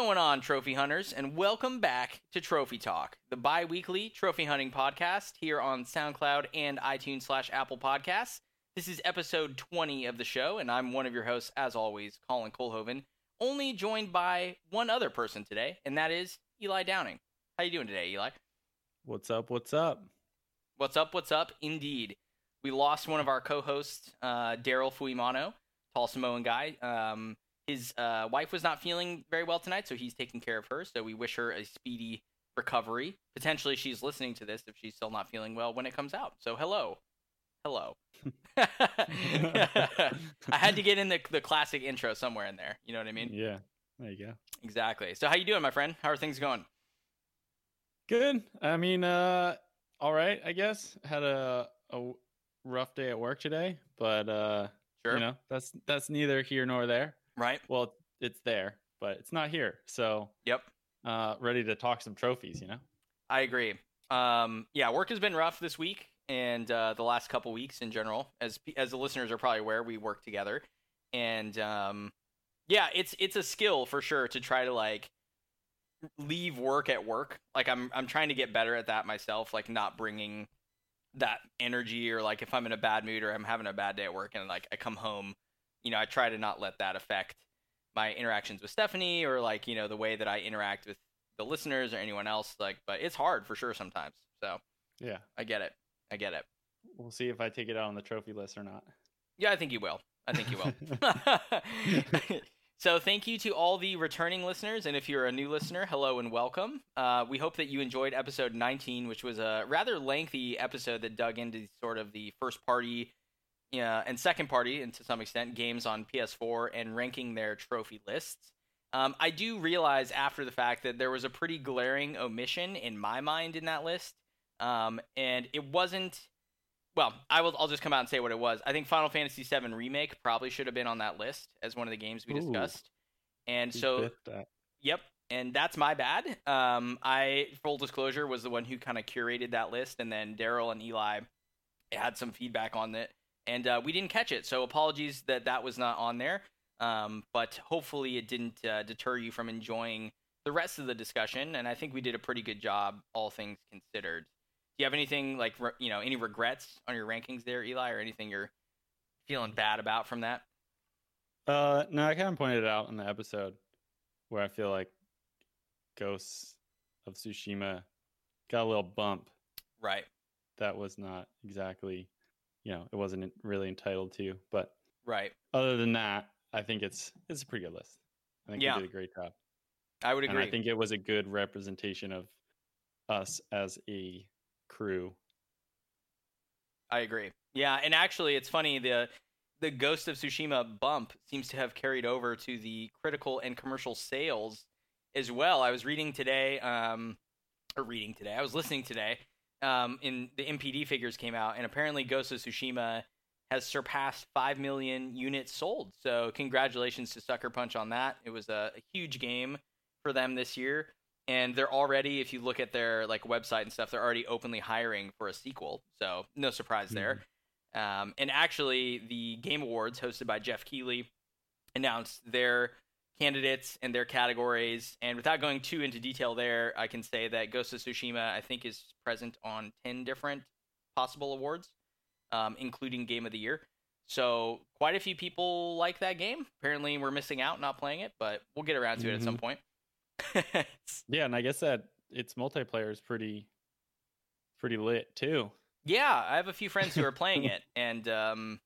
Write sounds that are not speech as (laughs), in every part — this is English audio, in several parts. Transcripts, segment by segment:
going on, trophy hunters, and welcome back to Trophy Talk, the bi weekly trophy hunting podcast here on SoundCloud and iTunes slash Apple Podcasts. This is episode 20 of the show, and I'm one of your hosts, as always, Colin Colhoven, only joined by one other person today, and that is Eli Downing. How you doing today, Eli? What's up? What's up? What's up? What's up? Indeed. We lost one of our co hosts, uh, Daryl Fuimano, tall Samoan guy. Um, his uh, wife was not feeling very well tonight, so he's taking care of her. So we wish her a speedy recovery. Potentially, she's listening to this if she's still not feeling well when it comes out. So hello, hello. (laughs) I had to get in the the classic intro somewhere in there. You know what I mean? Yeah. There you go. Exactly. So how you doing, my friend? How are things going? Good. I mean, uh, all right. I guess had a a rough day at work today, but uh, Sure. you know that's that's neither here nor there. Right. Well, it's there, but it's not here. So, Yep. uh, ready to talk some trophies. You know. I agree. Um, yeah, work has been rough this week and uh, the last couple weeks in general. As as the listeners are probably aware, we work together, and um, yeah, it's it's a skill for sure to try to like leave work at work. Like I'm I'm trying to get better at that myself. Like not bringing that energy or like if I'm in a bad mood or I'm having a bad day at work and like I come home, you know, I try to not let that affect my interactions with Stephanie or like you know the way that I interact with the listeners or anyone else. Like, but it's hard for sure sometimes. So Yeah. I get it. I get it. We'll see if I take it out on the trophy list or not. Yeah, I think you will. I think you will. (laughs) (laughs) so, thank you to all the returning listeners. And if you're a new listener, hello and welcome. Uh, we hope that you enjoyed episode 19, which was a rather lengthy episode that dug into sort of the first party uh, and second party, and to some extent, games on PS4 and ranking their trophy lists. Um, I do realize after the fact that there was a pretty glaring omission in my mind in that list. Um, and it wasn't well, I will. I'll just come out and say what it was. I think Final Fantasy VII Remake probably should have been on that list as one of the games we Ooh. discussed. And so, yep, and that's my bad. Um, I full disclosure was the one who kind of curated that list, and then Daryl and Eli had some feedback on it, and uh, we didn't catch it. So apologies that that was not on there. Um, but hopefully it didn't uh, deter you from enjoying the rest of the discussion, and I think we did a pretty good job, all things considered. Do you have anything like re- you know any regrets on your rankings there, Eli, or anything you're feeling bad about from that? Uh, no, I kind of pointed it out in the episode where I feel like Ghosts of Tsushima got a little bump Right, that was not exactly, you know, it wasn't really entitled to. But right. other than that, I think it's it's a pretty good list. I think Yeah. we did a great job, I would and agree. I think it was a good representation of us as a crew. I agree. Yeah, and actually, it's funny the the Ghost of Tsushima bump seems to have carried over to the critical and commercial sales as well. I was reading today, um, or reading today. I was listening today. Um, in the NPD figures came out, and apparently, Ghost of Tsushima has surpassed five million units sold. So, congratulations to Sucker Punch on that. It was a, a huge game for them this year and they're already if you look at their like website and stuff they're already openly hiring for a sequel so no surprise there um, and actually the game awards hosted by geoff keighley announced their candidates and their categories and without going too into detail there i can say that ghost of tsushima i think is present on 10 different possible awards um, including game of the year so quite a few people like that game apparently we're missing out not playing it but we'll get around to it at some point (laughs) Yeah, and I guess that its multiplayer is pretty pretty lit too. Yeah, I have a few friends who are playing it, (laughs) and um,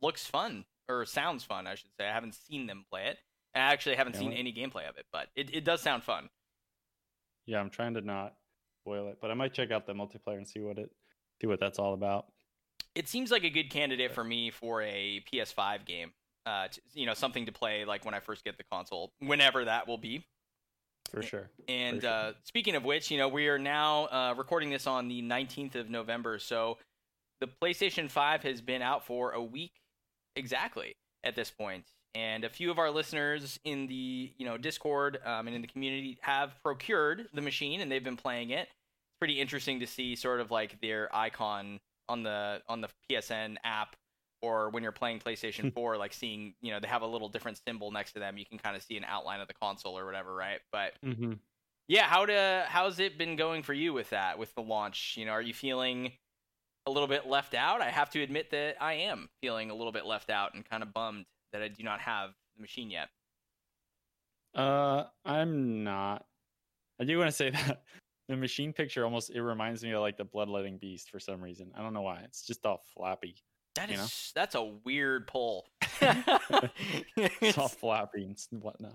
looks fun or sounds fun, I should say. I haven't seen them play it. I actually haven't seen any gameplay of it, but it, it does sound fun. Yeah, I'm trying to not spoil it, but I might check out the multiplayer and see what it see what that's all about. It seems like a good candidate for me for a PS5 game. Uh, t- you know, something to play like when I first get the console, whenever that will be. For sure. And For sure. uh, speaking of which, you know, we are now uh, recording this on the 19th of November. So the PlayStation 5 has been out for a week exactly at this point. And a few of our listeners in the you know Discord um, and in the community have procured the machine and they've been playing it. It's pretty interesting to see sort of like their icon on the on the PSN app or when you're playing PlayStation 4, like seeing, you know, they have a little different symbol next to them. You can kind of see an outline of the console or whatever, right? But Mm-hmm. yeah, how to how's it been going for you with that, with the launch? You know, are you feeling a little bit left out? I have to admit that I am feeling a little bit left out and kind of bummed that I do not have the machine yet. Uh, I'm not. I do want to say (laughs) that the machine picture almost it reminds me of like the bloodletting beast for some reason. I don't know why. It's just all flappy. That is know? that's a weird pull. (laughs) (laughs) It's all flappy and whatnot.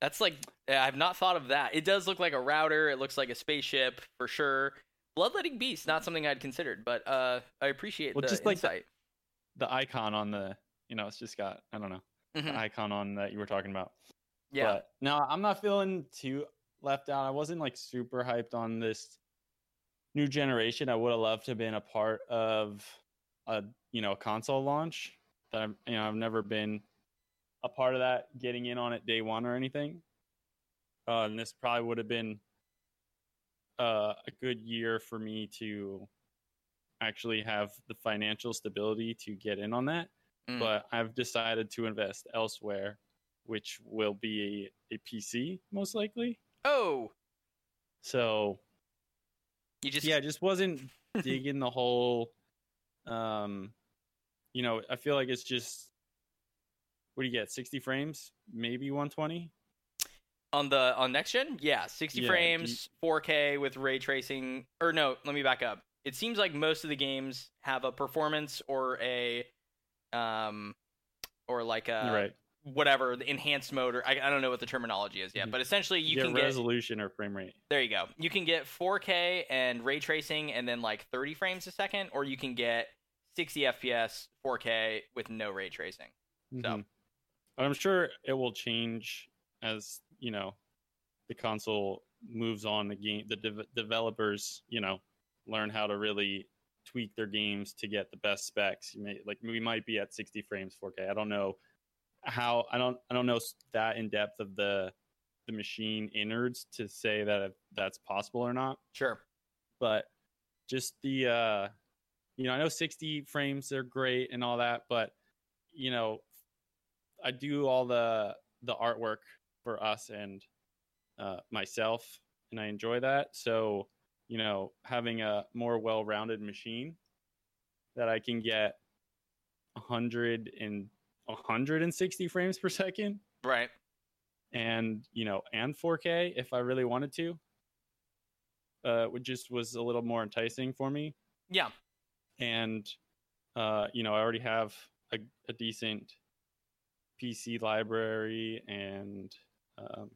That's like I've not thought of that. It does look like a router. It looks like a spaceship for sure. Bloodletting beast, not something I'd considered, but uh, I appreciate Well, the just like the- insight. The icon on the, you know, it's just got I don't know Mhm. the icon on that you were talking about. Yeah, But no, I'm not feeling too left out. I wasn't like super hyped on this new generation. I would have loved to have been a part of a you know console launch. That I'm, you know I've never been a part of that, getting in on it day one or anything. Uh, and this probably would have been uh, a good year for me to actually have the financial stability to get in on that Mm. but I've decided to invest elsewhere, which will be a, a PC most likely. oh, So you just yeah, I just wasn't digging the whole. Um, you know, I feel like it's just what do you get? Sixty frames, maybe one twenty. on the on next gen. Yeah, sixty Yeah, do frames, four K with ray tracing. Or no, let me back up. It seems like most of the games have a performance or a um or like a right. whatever the enhanced mode or I, I don't know what the terminology is yet, Mhm. but essentially you get can get resolution or frame rate. There you go. You can get 4K and ray tracing and then like 30 frames a second, or you can get 60 FPS 4K with no ray tracing. So- Mhm. But I'm sure it will change as you know the console moves on. The game, the dev- developers, you know, learn how to really tweak their games to get the best specs. You may like we might be at 60 frames 4K. I don't know how. I don't. I don't know that in depth of the the machine innards to say that if that's possible or not Sure. but just the uh you know i know 60 frames are great and all that but you know i do all the the artwork for us and uh myself and i enjoy that so you know having a more well-rounded machine that i can get 100 and 160 frames per second Right. and you know and 4k if i really wanted to uh which just was a little more enticing for me Yeah. and uh you know i already have a, a decent pc library and um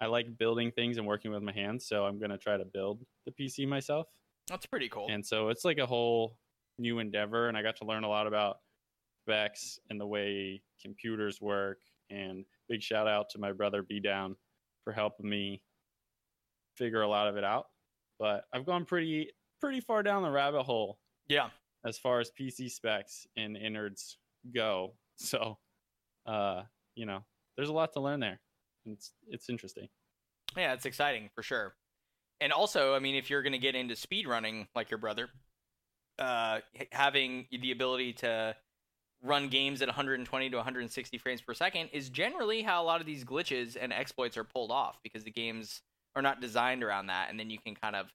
i like building things and working with my hands so i'm going to try to build the pc myself. That's pretty cool. and so it's like a whole new endeavor and i got to learn a lot about specs and the way computers work. And big shout out to my brother b down for helping me figure a lot of it out. But i've gone pretty pretty far down the rabbit hole yeah. as far as pc specs and innards go. So uh you know there's a lot to learn there it's it's interesting Yeah, it's exciting for sure. And also, I mean, if you're going to get into speed running like your brother, uh, having the ability to run games at 120 to 160 frames per second is generally how a lot of these glitches and exploits are pulled off because the games are not designed around that, and then you can kind of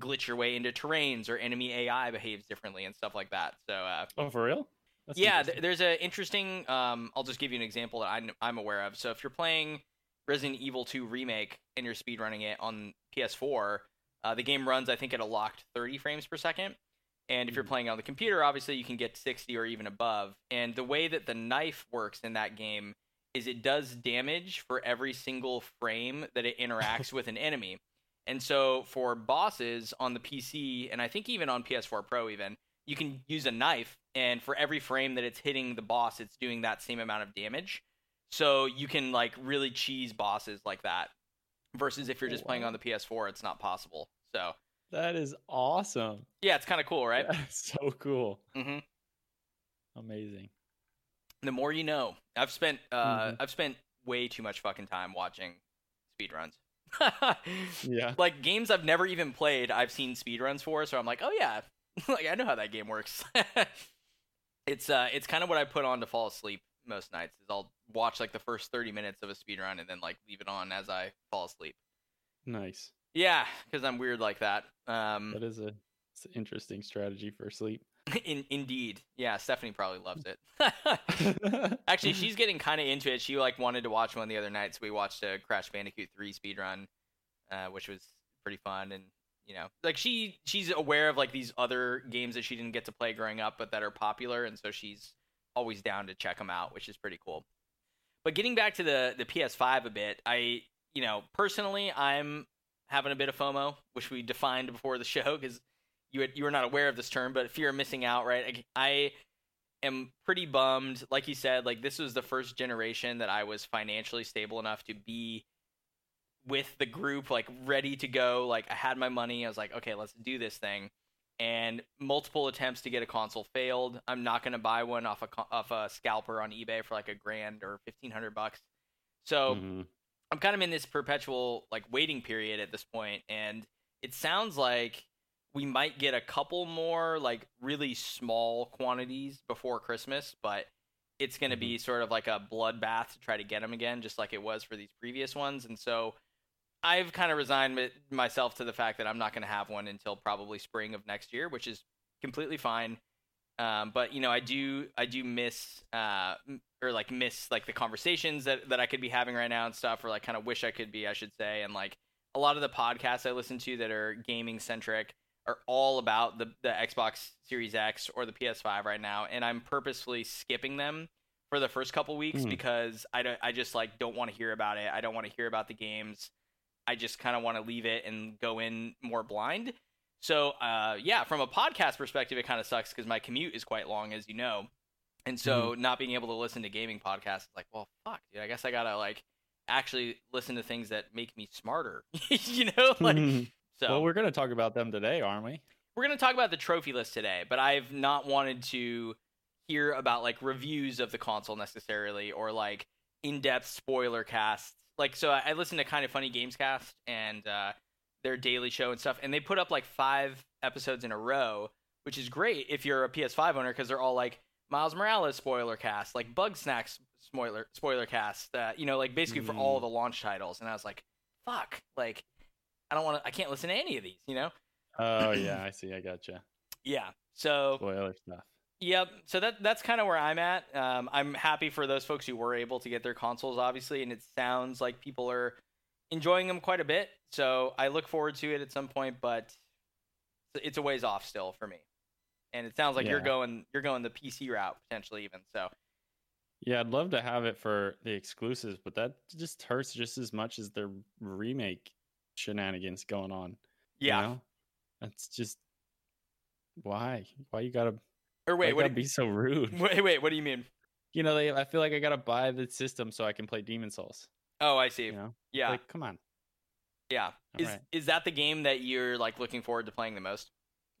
glitch your way into terrains or enemy AI behaves differently and stuff like that. So, uh, oh for real That's yeah, th- there's an interesting. Um, I'll just give you an example that I'm, I'm aware of. So if you're playing Resident Evil 2 remake and you're speedrunning it on PS4, uh, the game runs I think at a locked 30 frames per second. And if you're Mhm. playing on the computer, obviously you can get 60 or even above. And the way that the knife works in that game is it does damage for every single frame that it interacts (laughs) with an enemy. And so for bosses on the PC, and I think even on PS4 Pro, even you can use a knife, and for every frame that it's hitting the boss, it's doing that same amount of damage. So you can like really cheese bosses like that. Versus if you're just playing Wow. on the PS4, it's not possible. So that is awesome yeah, it's kind of cool, right? That's (laughs) so cool. hmm Amazing. The more you know. I've spent uh, Mhm. I've spent way too much fucking time watching speedruns. (laughs) Yeah. like games I've never even played, I've seen speedruns for, so I'm like, oh yeah, (laughs) like I know how that game works. It's uh, it's kind of what I put on to fall asleep most nights. Is I'll watch like the first thirty minutes of a speed run and then like leave it on as I fall asleep. Nice. Yeah, because I'm weird like that. Um, That is a it's an interesting strategy for sleep. (laughs) in, indeed, yeah. Stephanie probably loves it. (laughs) (laughs) Actually, she's getting kind of into it. She like wanted to watch one the other night, so we watched a Crash Bandicoot 3 speedrun, uh, which was pretty fun. And you know, like she she's aware of like these other games that she didn't get to play growing up, but that are popular, and so she's always down to check them out, which is pretty cool. But getting back to the the PS5 a bit, I you know personally I'm having a bit of FOMO, which we defined before the show because you had, you were not aware of this term, but fear of missing out, right? I, I am pretty bummed. Like you said, like this was the first generation that I was financially stable enough to be with the group, like ready to go. Like I had my money. I was like, okay, let's do this thing. And multiple attempts to get a console failed. I'm not going to buy one off a off a scalper on eBay for like a grand or fifteen hundred bucks. So Mhm. I'm kind of in this perpetual like waiting period at this point, and it sounds like we might get a couple more like really small quantities before Christmas, but it's going to be sort of like a bloodbath to try to get them again, just like it was for these previous ones. And so I've kind of resigned myself to the fact that I'm not going to have one until probably spring of next year, which is completely fine. Um, but you know, I do I do miss uh, or like miss like the conversations that that I could be having right now and stuff, or like kind of wish I could be, I should say, and like a lot of the podcasts I listen to that are gaming centric are all about the the Xbox Series X or the PS5 right now, and I'm purposefully skipping them for the first couple weeks Hmm. because I don't, I just like don't want to hear about it. I don't want to hear about the games. I just kind of want to leave it and go in more blind. So, uh, yeah, from a podcast perspective, it kind of sucks because my commute is quite long, as you know, and so not being able to listen to gaming podcasts is like, well, fuck, dude. I guess I gotta like actually listen to things that make me smarter, (laughs) you know, (laughs) like so. well, we're gonna talk about them today, aren't we? We're going to talk about the trophy list today, but I've not wanted to hear about like reviews of the console necessarily or like in-depth spoiler casts. Like so I listen to Kind of Funny Games Cast and uh their daily show and stuff and they put up like 5 episodes in a row, which is great if you're a PS5 owner cuz they're all like Miles Morales spoiler cast, like Bugsnax spoiler spoiler cast, uh, you know, like basically for all Mm. the launch titles and I was like, fuck, like I don't want to I can't listen to any of these, you know? Oh yeah, (clears throat) I see. I gotcha. Yeah. So Spoiler stuff. Yep. So that that's kind of where I'm at. Um, I'm happy for those folks who were able to get their consoles, obviously, and it sounds like people are enjoying them quite a bit. So I look forward to it at some point, but it's a ways off still for me. And it sounds like you're going you're going the PC route potentially even. So Yeah, I'd love to have it for the exclusives, but that just hurts just as much as their remake shenanigans going on. you yeah. know? That's just why? Why you gotta Or wait, wait, what? gotta do- be so rude? (laughs) Wait, wait. What do you mean? You know, they I feel like I gotta buy the system so I can play Demon Souls. Oh, I see. You know? Yeah, Like, come on. yeah. Is Alright. is that the game that you're like looking forward to playing the most?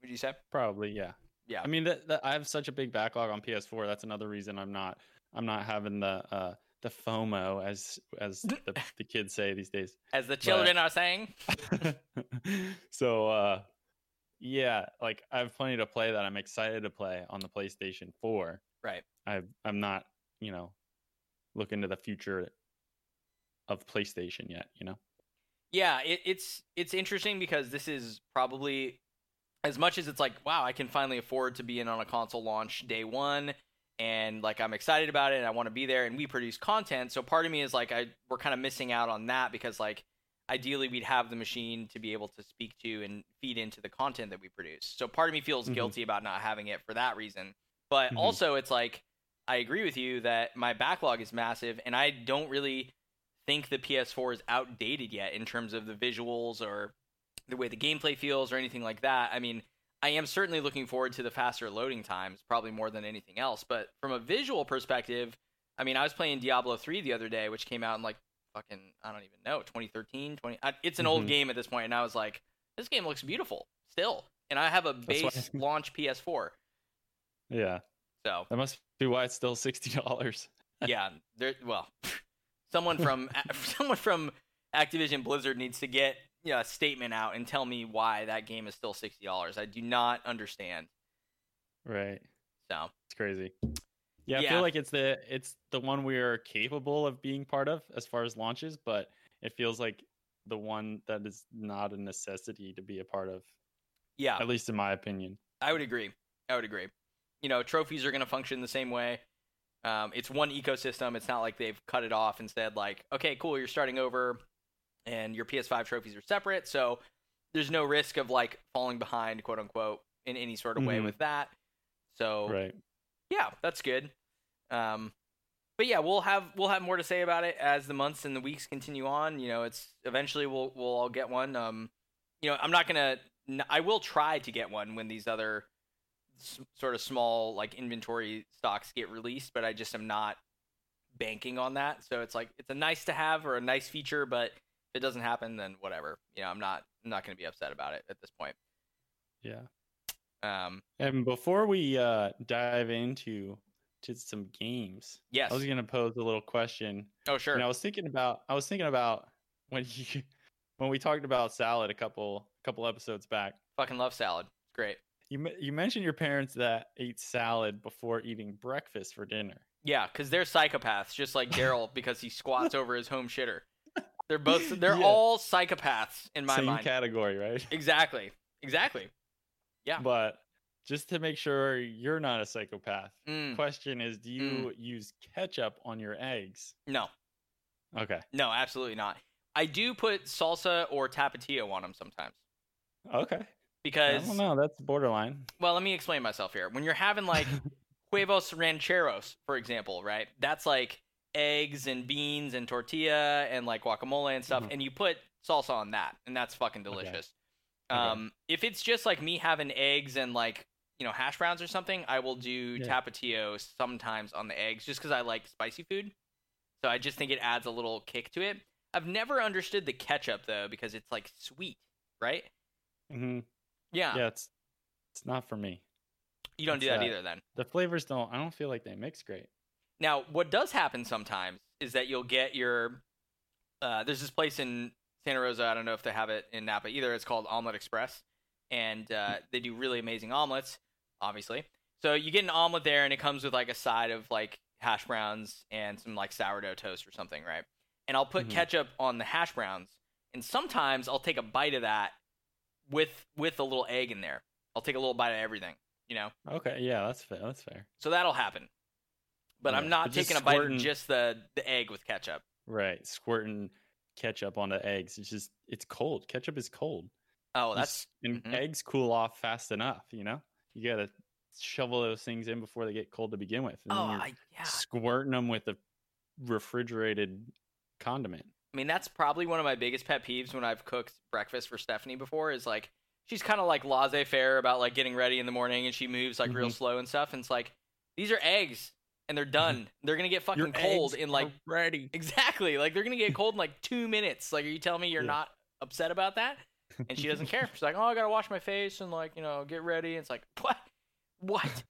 Would you say? Probably, yeah. Yeah. I mean, that, that I have such a big backlog on PS4. That's another reason I'm not I'm not having the uh the FOMO as as (laughs) the, the kids say these days. As the children are saying. (laughs) so uh yeah, like I have plenty to play that I'm excited to play on the PlayStation 4. Right. I I'm not, you know, looking to the future of PlayStation yet, you know. Yeah, it, it's it's interesting because this is probably as much as it's like, wow, I can finally afford to be in on a console launch day one, and like I'm excited about it, and I want to be there, and we produce content. So part of me is like, I we're kind of missing out on that because like ideally we'd have the machine to be able to speak to and feed into the content that we produce. So part of me feels Mhm. guilty about not having it for that reason. But Mhm. also it's like I agree with you that my backlog is massive and I don't really think the PS4 is outdated yet in terms of the visuals or the way the gameplay feels or anything like that. I mean, I am certainly looking forward to the faster loading times, probably more than anything else. But from a visual perspective, I mean, I was playing Diablo 3 the other day, which came out in like fucking, I don't even know, 2013, 20. I, it's an old Mhm. game at this point, and I was like, this game looks beautiful still. And I have a base (laughs) launch PS4. Yeah. So, That must be why it's still $60. (laughs) yeah, there. Well, (laughs) someone from someone from Activision Blizzard needs to get you know, a statement out and tell me why that game is still sixty dollars. I do not understand. Right. So It's crazy. Yeah, I Yeah. feel like it's the it's the one we are capable of being part of as far as launches, but it feels like the one that is not a necessity to be a part of, Yeah, at least in my opinion. I would agree. I would agree. You know, trophies are going to function the same way. Um, it's one ecosystem. It's not like they've cut it off and said like, okay, cool, you're starting over, and your PS5 trophies are separate. So there's no risk of like falling behind, quote unquote, in any sort of way Mhm. with that. So Right. Yeah, that's good. Um, but yeah, we'll have we'll have more to say about it as the months and the weeks continue on. You know, it's eventually we'll we'll all get one. Um, you know, I'm not gonna. I will try to get one when these other s- sort of small like inventory stocks get released, but I just am not banking on that. So it's like it's a nice to have or a nice feature, but if it doesn't happen, then whatever. You know, I'm not I'm not gonna be upset about it at this point. Yeah. Um, And before we uh dive into to some games, yes. I was gonna pose a little question. oh sure. And I was thinking about I was thinking about when (laughs) you when we talked about salad a couple couple episodes back. Fucking love salad. Great. You you mentioned your parents that ate salad before eating breakfast for dinner. Yeah, because they're psychopaths, just like Daryl, (laughs) because he squats over his home shitter. They're both (laughs) they're Yeah. all psychopaths in my Same mind. category, right? Exactly. Exactly. Yeah. But just to make sure you're not a psychopath, Mm, question is do you use ketchup on your eggs? no, Okay. no, absolutely not. I do put salsa or tapatio on them sometimes Okay. I because don't know. That's borderline. well, let me explain myself here. When you're having like (laughs) huevos rancheros, for example, right? That's like eggs and beans and tortilla and like guacamole and stuff, Mhm. and you put salsa on that, and that's fucking delicious. Okay. Um, if it's just like me having eggs and like you know hash browns or something, I will do Yeah. tapatio sometimes on the eggs, just because I like spicy food. So I just think it adds a little kick to it. I've never understood the ketchup though, because it's like sweet, right? Mm-hmm. Yeah, Yeah, it's it's not for me. you don't do that that- either then. The flavors don't. I don't feel like they mix great. Now, what does happen sometimes is that you'll get your. Uh, there's this place in Santa Rosa. I don't know if they have it in Napa either. It's called Omelet Express, and uh, they do really amazing omelets. Obviously, so you get an omelet there, and it comes with like a side of like hash browns and some like sourdough toast or something, right? And I'll put Mhm. ketchup on the hash browns, and sometimes I'll take a bite of that with with a little egg in there. I'll take a little bite of everything, you know. Okay. Yeah, that's fair. That's fair. So that'll happen. But I'm not taking a bite of just the the egg with ketchup. Right. Squirting ketchup on the eggs. It's just it's cold. Ketchup is cold. Oh, that's and mhm. eggs cool off fast enough. You know, you gotta shovel those things in before they get cold to begin with. And oh, then you're I, yeah. squirting them with a refrigerated condiment. I mean, that's probably one of my biggest pet peeves when I've cooked breakfast for Stephanie before. Is like she's kind of like laissez-faire about like getting ready in the morning, and she moves like real Mhm. slow and stuff. And it's like these are eggs, and they're done. (laughs) They're gonna get fucking Your cold in like ready. (laughs) exactly like they're gonna get cold in like (laughs) two minutes. Like, are you telling me you're Yeah. not upset about that? And she doesn't care. She's like, oh, I gotta wash my face and like you know get ready. And it's like what, what?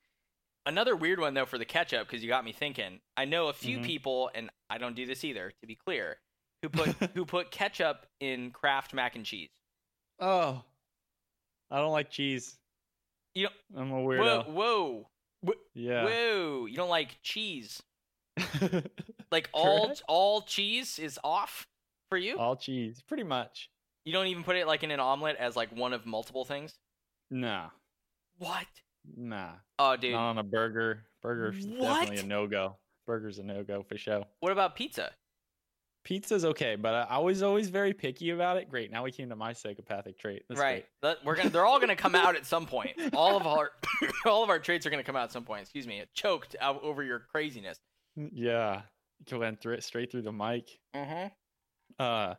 Another weird one though for the ketchup because you got me thinking. I know a few Mhm. people, and I don't do this either. To be clear, who put who put ketchup in Kraft mac and cheese. Oh, I don't like cheese. You know, I'm a Whoa, weirdo. whoa, Yeah. whoa! You don't like cheese? (laughs) Like all Correct. all cheese is off for you? All cheese, pretty much. You don't even put it like in an omelet as like one of multiple things. Nah, What? nah. Oh, dude. Not on a burger. Burger's definitely a no go. Burger's a no go for sure. What about pizza? Pizza's okay, but I, was always very picky about it. Great, now we came to my psychopathic trait. That's right. That, we're gonna. They're all gonna come out at some point. (laughs) All of our (laughs) all of our traits are gonna come out at some point. Excuse me. It choked out over your craziness. Yeah, it went through straight through the mic. Mm-hmm. Uh,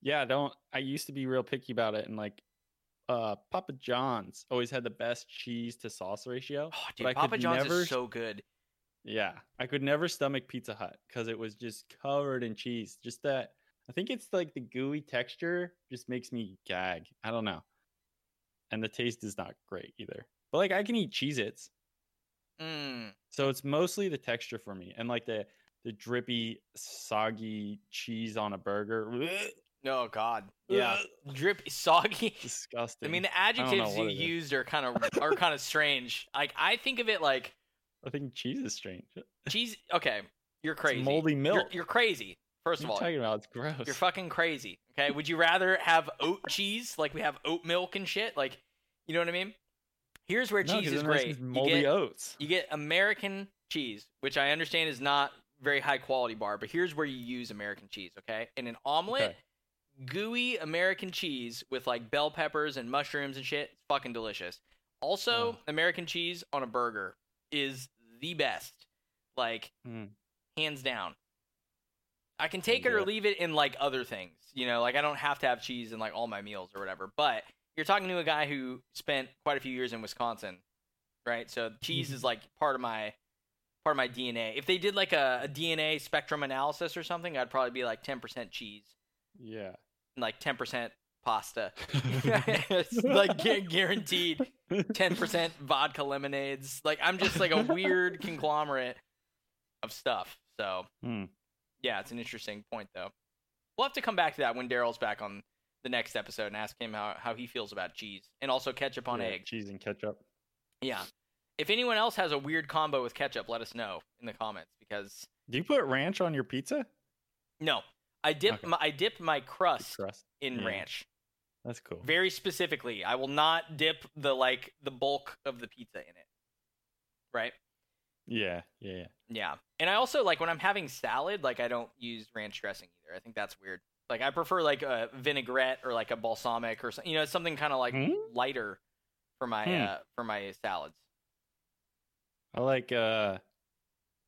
yeah. Don't. I used to be real picky about it, and like, uh, Papa John's always had the best cheese to sauce ratio. Oh, dude, Papa John's never is so good. Yeah, I could never stomach Pizza Hut because it was just covered in cheese. Just that, I think it's like the gooey texture just makes me gag. I don't know, and the taste is not great either. But like, I can eat Cheez-Its, Mm. so it's mostly the texture for me, and like the the drippy, soggy cheese on a burger. Oh God. Yeah. (laughs) Drip soggy. disgusting. I mean, the adjectives you what it is. used are kind of are kind of strange. Like I think of it like I think cheese is strange. Cheese. Okay, you're It's crazy. moldy You're, milk. you're crazy. First of all, talking about? It's gross. You're fucking crazy. Okay. Would you rather have oat cheese, like we have oat milk and shit? Like, you know what I mean? Here's where No, cheese is great. just You Moldy get, oats. you get American cheese, which I understand is not very high quality bar, but here's where you use American cheese, okay? In an omelet, Okay. gooey American cheese with like bell peppers and mushrooms and shit, it's fucking delicious. Also, Oh. American cheese on a burger is the best. Like, Mm. hands down. I can take it or leave it in like other things. You know, like I don't have to have cheese in like all my meals or whatever. But you're talking to a guy who spent quite a few years in Wisconsin, right? So cheese is like part of my part of my DNA. If they did like a, a DNA spectrum analysis or something, I'd probably be like 10% cheese Yeah. and like 10% pasta. (laughs) it's like guaranteed 10% vodka lemonades. Like I'm just like a weird (laughs) conglomerate of stuff. So Hmm. yeah, it's an interesting point though. We'll have to come back to that when Daryl's back on the next episode and ask him how, how he feels about cheese and also ketchup on Yeah, egg. Cheese and ketchup. Yeah. If anyone else has a weird combo with ketchup, let us know in the comments because Do you put ranch on your pizza? no, I dip Okay. my I dip my crust crust. in Yeah. ranch. That's cool. Very specifically, I will not dip the like the bulk of the pizza in it. Right? Yeah, yeah, yeah. Yeah. And I also like when I'm having salad, like I don't use ranch dressing either. I think that's weird. Like I prefer like a vinaigrette or like a balsamic or something, you know, something kind of like Hmm? lighter for my Hmm. uh for my salads. I like uh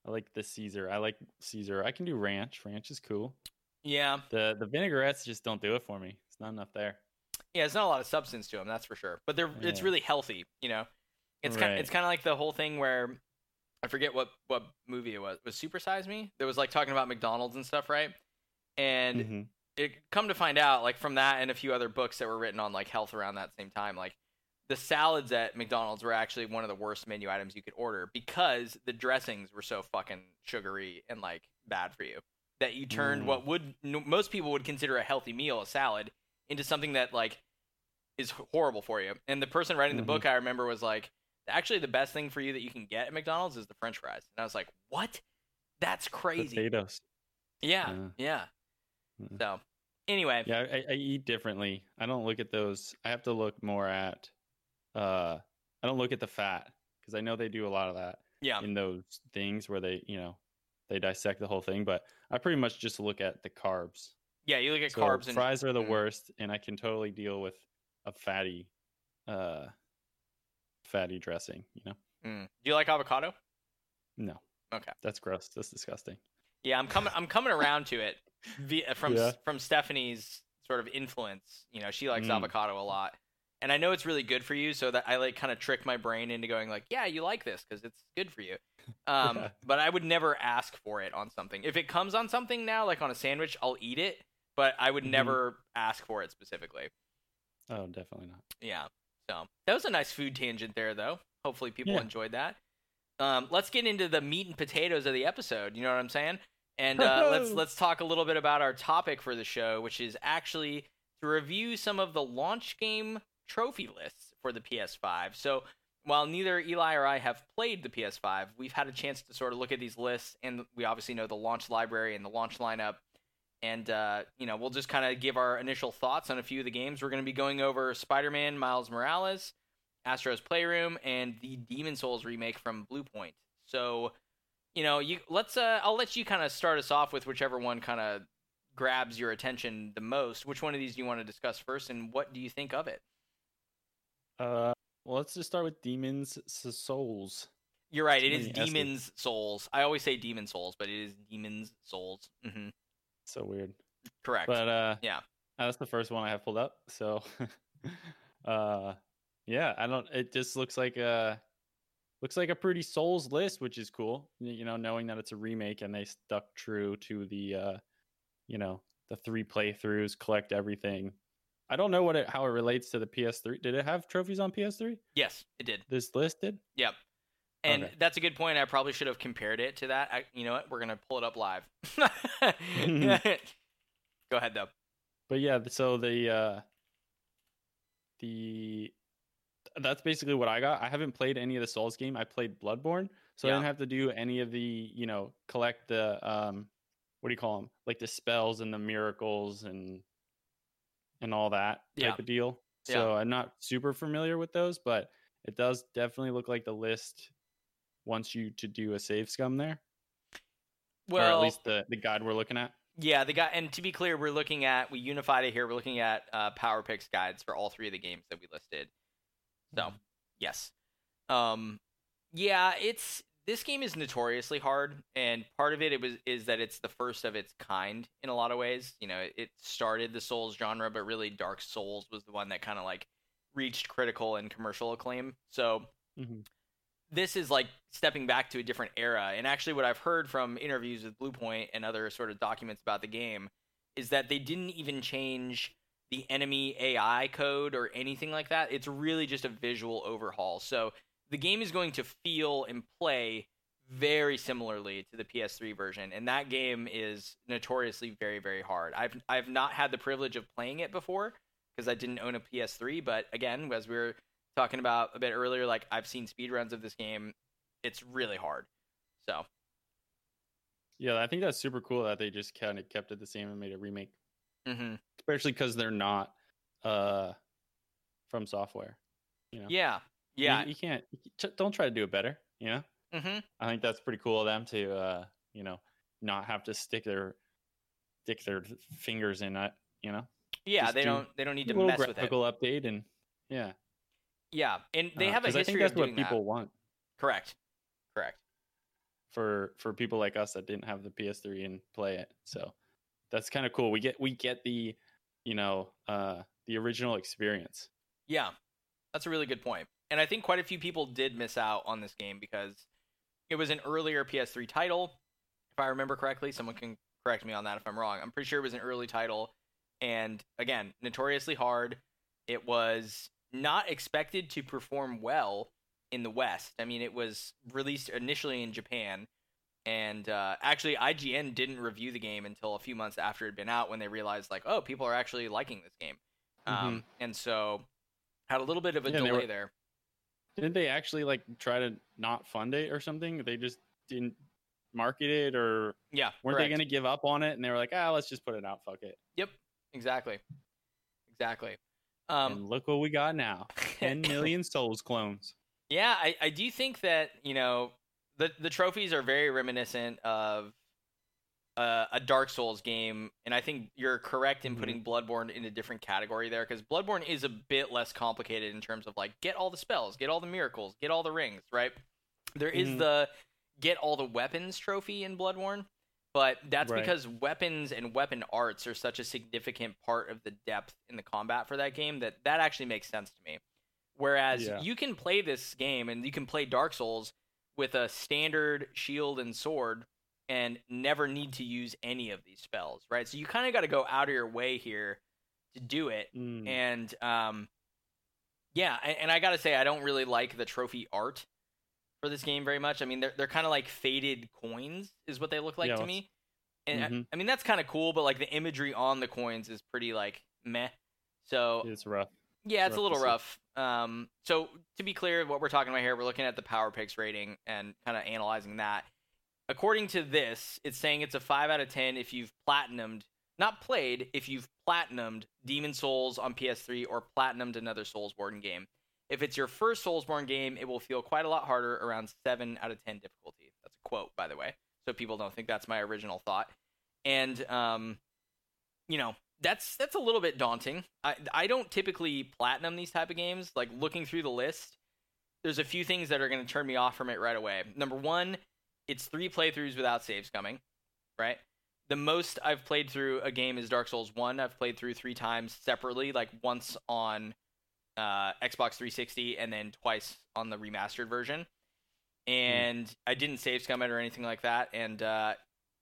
I like the Caesar. I like Caesar. I can do ranch. Ranch is cool. Yeah. The the vinaigrettes just don't do it for me. It's not enough there. Yeah, it's not a lot of substance to them, that's for sure. But they're it's really healthy, you know. It's kind Right. it's kind of like the whole thing where I forget what what movie it was. It was Super Size Me. That was like talking about McDonald's and stuff, right? And Mhm. it come to find out like from that and a few other books that were written on like health around that same time like the salads at McDonald's were actually one of the worst menu items you could order because the dressings were so fucking sugary and like bad for you that you turned Mm. what would n- most people would consider a healthy meal a salad into something that like is horrible for you and the person writing the Mhm. book i remember was like actually the best thing for you that you can get at mcdonald's is the french fries and i was like what that's crazy Potatoes. yeah Yeah. yeah Mm. so anyway Yeah, I, I eat differently. I don't look at those. I have to look more at. uh I don't look at the fat because I know they do a lot of that yeah in those things where they, you know, they dissect the whole thing. But I pretty much just look at the carbs. Yeah, you look at So carbs and fries are the mm. worst, and I can totally deal with a fatty, uh, fatty dressing. You know, Mm. Do you like avocado? no, Okay. that's gross. That's disgusting. Yeah, I'm coming. I'm coming around to it via, from Yeah. from Stephanie's sort of influence. You know, she likes Mm. avocado a lot, and I know it's really good for you. So that I like kind of trick my brain into going like, yeah, you like this because it's good for you. (laughs) Um, Yeah. but I would never ask for it on something. If it comes on something now, like on a sandwich, I'll eat it. But I would Mhm. never ask for it specifically. Oh, definitely not. Yeah. So that was a nice food tangent there, though. Hopefully, people Yeah. enjoyed that. Um, let's get into the meat and potatoes of the episode. You know what I'm saying? And uh, (laughs) let's let's talk a little bit about our topic for the show, which is actually to review some of the launch game trophy lists for the PS5. So while neither Eli or I have played the PS5, we've had a chance to sort of look at these lists, and we obviously know the launch library and the launch lineup. And uh, you know, we'll just kind of give our initial thoughts on a few of the games. We're going to be going over Spider-Man: Miles Morales, Astro's Playroom, and the Demon Souls remake from Bluepoint. So, you know, you let's uh, I'll let you kind of start us off with whichever one kind of grabs your attention the most. Which one of these do you want to discuss first, and what do you think of it? Uh, well, let's just start with Demons Souls. You're right. It is. Demon's Souls. I always say Demon Souls, but it is Demon's Souls. hmm So weird. Correct. But uh, Yeah. that's the first one I have pulled up. So, (laughs) uh, yeah, I don't. It just looks like a looks like a pretty Souls list, which is cool. You know, knowing that it's a remake and they stuck true to the, uh, you know, the three playthroughs, collect everything. I don't know what it how it relates to the PS3. Did it have trophies on PS3? yes, it did. This list did. Yep. And Okay. that's a good point. I probably should have compared it to that. I, you know what? We're gonna pull it up live. (laughs) Go ahead though. But yeah, so the uh the that's basically what I got. I haven't played any of the Souls game. I played Bloodborne, So I Yeah. didn't have to do any of the, you know, collect the um what do you call them? Like the spells and the miracles and and all that type Yeah. of deal. Yeah. So I'm not super familiar with those, but it does definitely look like the list wants you to do a save scum there. or at least the, the guide we're looking at. Yeah, the guy, and to be clear, we're looking at we unified it here. We're looking at uh, PowerPyx guides for all three of the games that we listed. So, yes, um, yeah, it's this game is notoriously hard, and part of it it was is that it's the first of its kind in a lot of ways. You know, it started the Souls genre, but really Dark Souls was the one that kind of like reached critical and commercial acclaim. So, Mhm. This is like stepping back to a different era. And actually, what I've heard from interviews with Bluepoint and other sort of documents about the game is that they didn't even change the enemy AI code or anything like that. It's really just a visual overhaul. So the game is going to feel and play very similarly to the PS3 version, and that game is notoriously very, very hard. I've I've not had the privilege of playing it before because I didn't own a PS3, but again, as we were talking about a bit earlier, like I've seen speed runs of this game. It's really hard. So Yeah, I think that's super cool that they just kind of kept it the same and made a remake, hmm especially because they're not uh FromSoftware. You know, yeah, yeah. you, can't. don't try to do it better. You know, hmm I think that's pretty cool of them to uh you know not have to stick their stick their fingers in it. You know, Yeah, Just they do don't they don't need to mess with it. graphical update and yeah, Yeah, and they Uh, have a 'cause I history think that's of doing what people that. want Correct. Correct. for for people like us that didn't have the PS3 and play it. So that's kind of cool. We get we get the you know uh the original experience. Yeah, that's a really good point. And I think quite a few people did miss out on this game because it was an earlier PS3 title. If I remember correctly, someone can correct me on that if I'm wrong. I'm pretty sure it was an early title. And again, notoriously hard. It was not expected to perform well in the West. I mean, it was released initially in Japan. And uh, actually, IGN didn't review the game until a few months after it had been out when they realized, like, oh, people are actually liking this game. Um, and so had a little bit of a Yeah, delay were- there. Didn't they actually like try to not fund it or something? They just didn't market it or Yeah, weren't they going to give up on it and they were like, "Ah, let's just put it out, fuck it." Yep, exactly, exactly. Um, and look what we got now. 10 (laughs) million Souls clones. yeah, I, I do think that you know the the trophies are very reminiscent of uh, a Dark Souls game, and I think you're correct in Mhm. putting Bloodborne in a different category there because Bloodborne is a bit less complicated in terms of like get all the spells, get all the miracles, get all the rings, right? There is Mhm. the get all the weapons trophy in Bloodborne, but that's Right. because weapons and weapon arts are such a significant part of the depth in the combat for that game that that actually makes sense to me. Whereas Yeah. you can play this game and you can play Dark Souls with a standard shield and sword and never need to use any of these spells, right? So you kind of got to go out of your way here to do it. Mm. And um, yeah, and I got to say, I don't really like the trophy art for this game very much. I mean, they're they're kind of like faded coins, is what they look like Yeah, to me. And I- Mhm. I, mean, that's kind of cool, but like the imagery on the coins is pretty like meh. So It's rough. yeah, it's a rough to little rough. Um, so to be clear, what we're talking about here, we're looking at the PowerPyx rating and kind of analyzing that. According to this, it's saying it's a five out of ten if you've platinumed, not played, if you've platinumed Demon Souls on PS3 or platinumed another Souls Soulsborne game. If it's your first Soulsborne game, it will feel quite a lot harder, around seven out of ten difficulty. That's a quote, by the way, so people don't think that's my original thought. And um, you know, that's that's a little bit daunting. I I don't typically platinum these type of games. Like looking through the list, there's a few things that are going to turn me off from it right away. Number one, it's three playthroughs without saves coming, right? The most I've played through a game is Dark Souls One. I've played through three times separately, like once on uh, Xbox 360 and then twice on the remastered version. And I didn't save scum it or anything like that. And uh,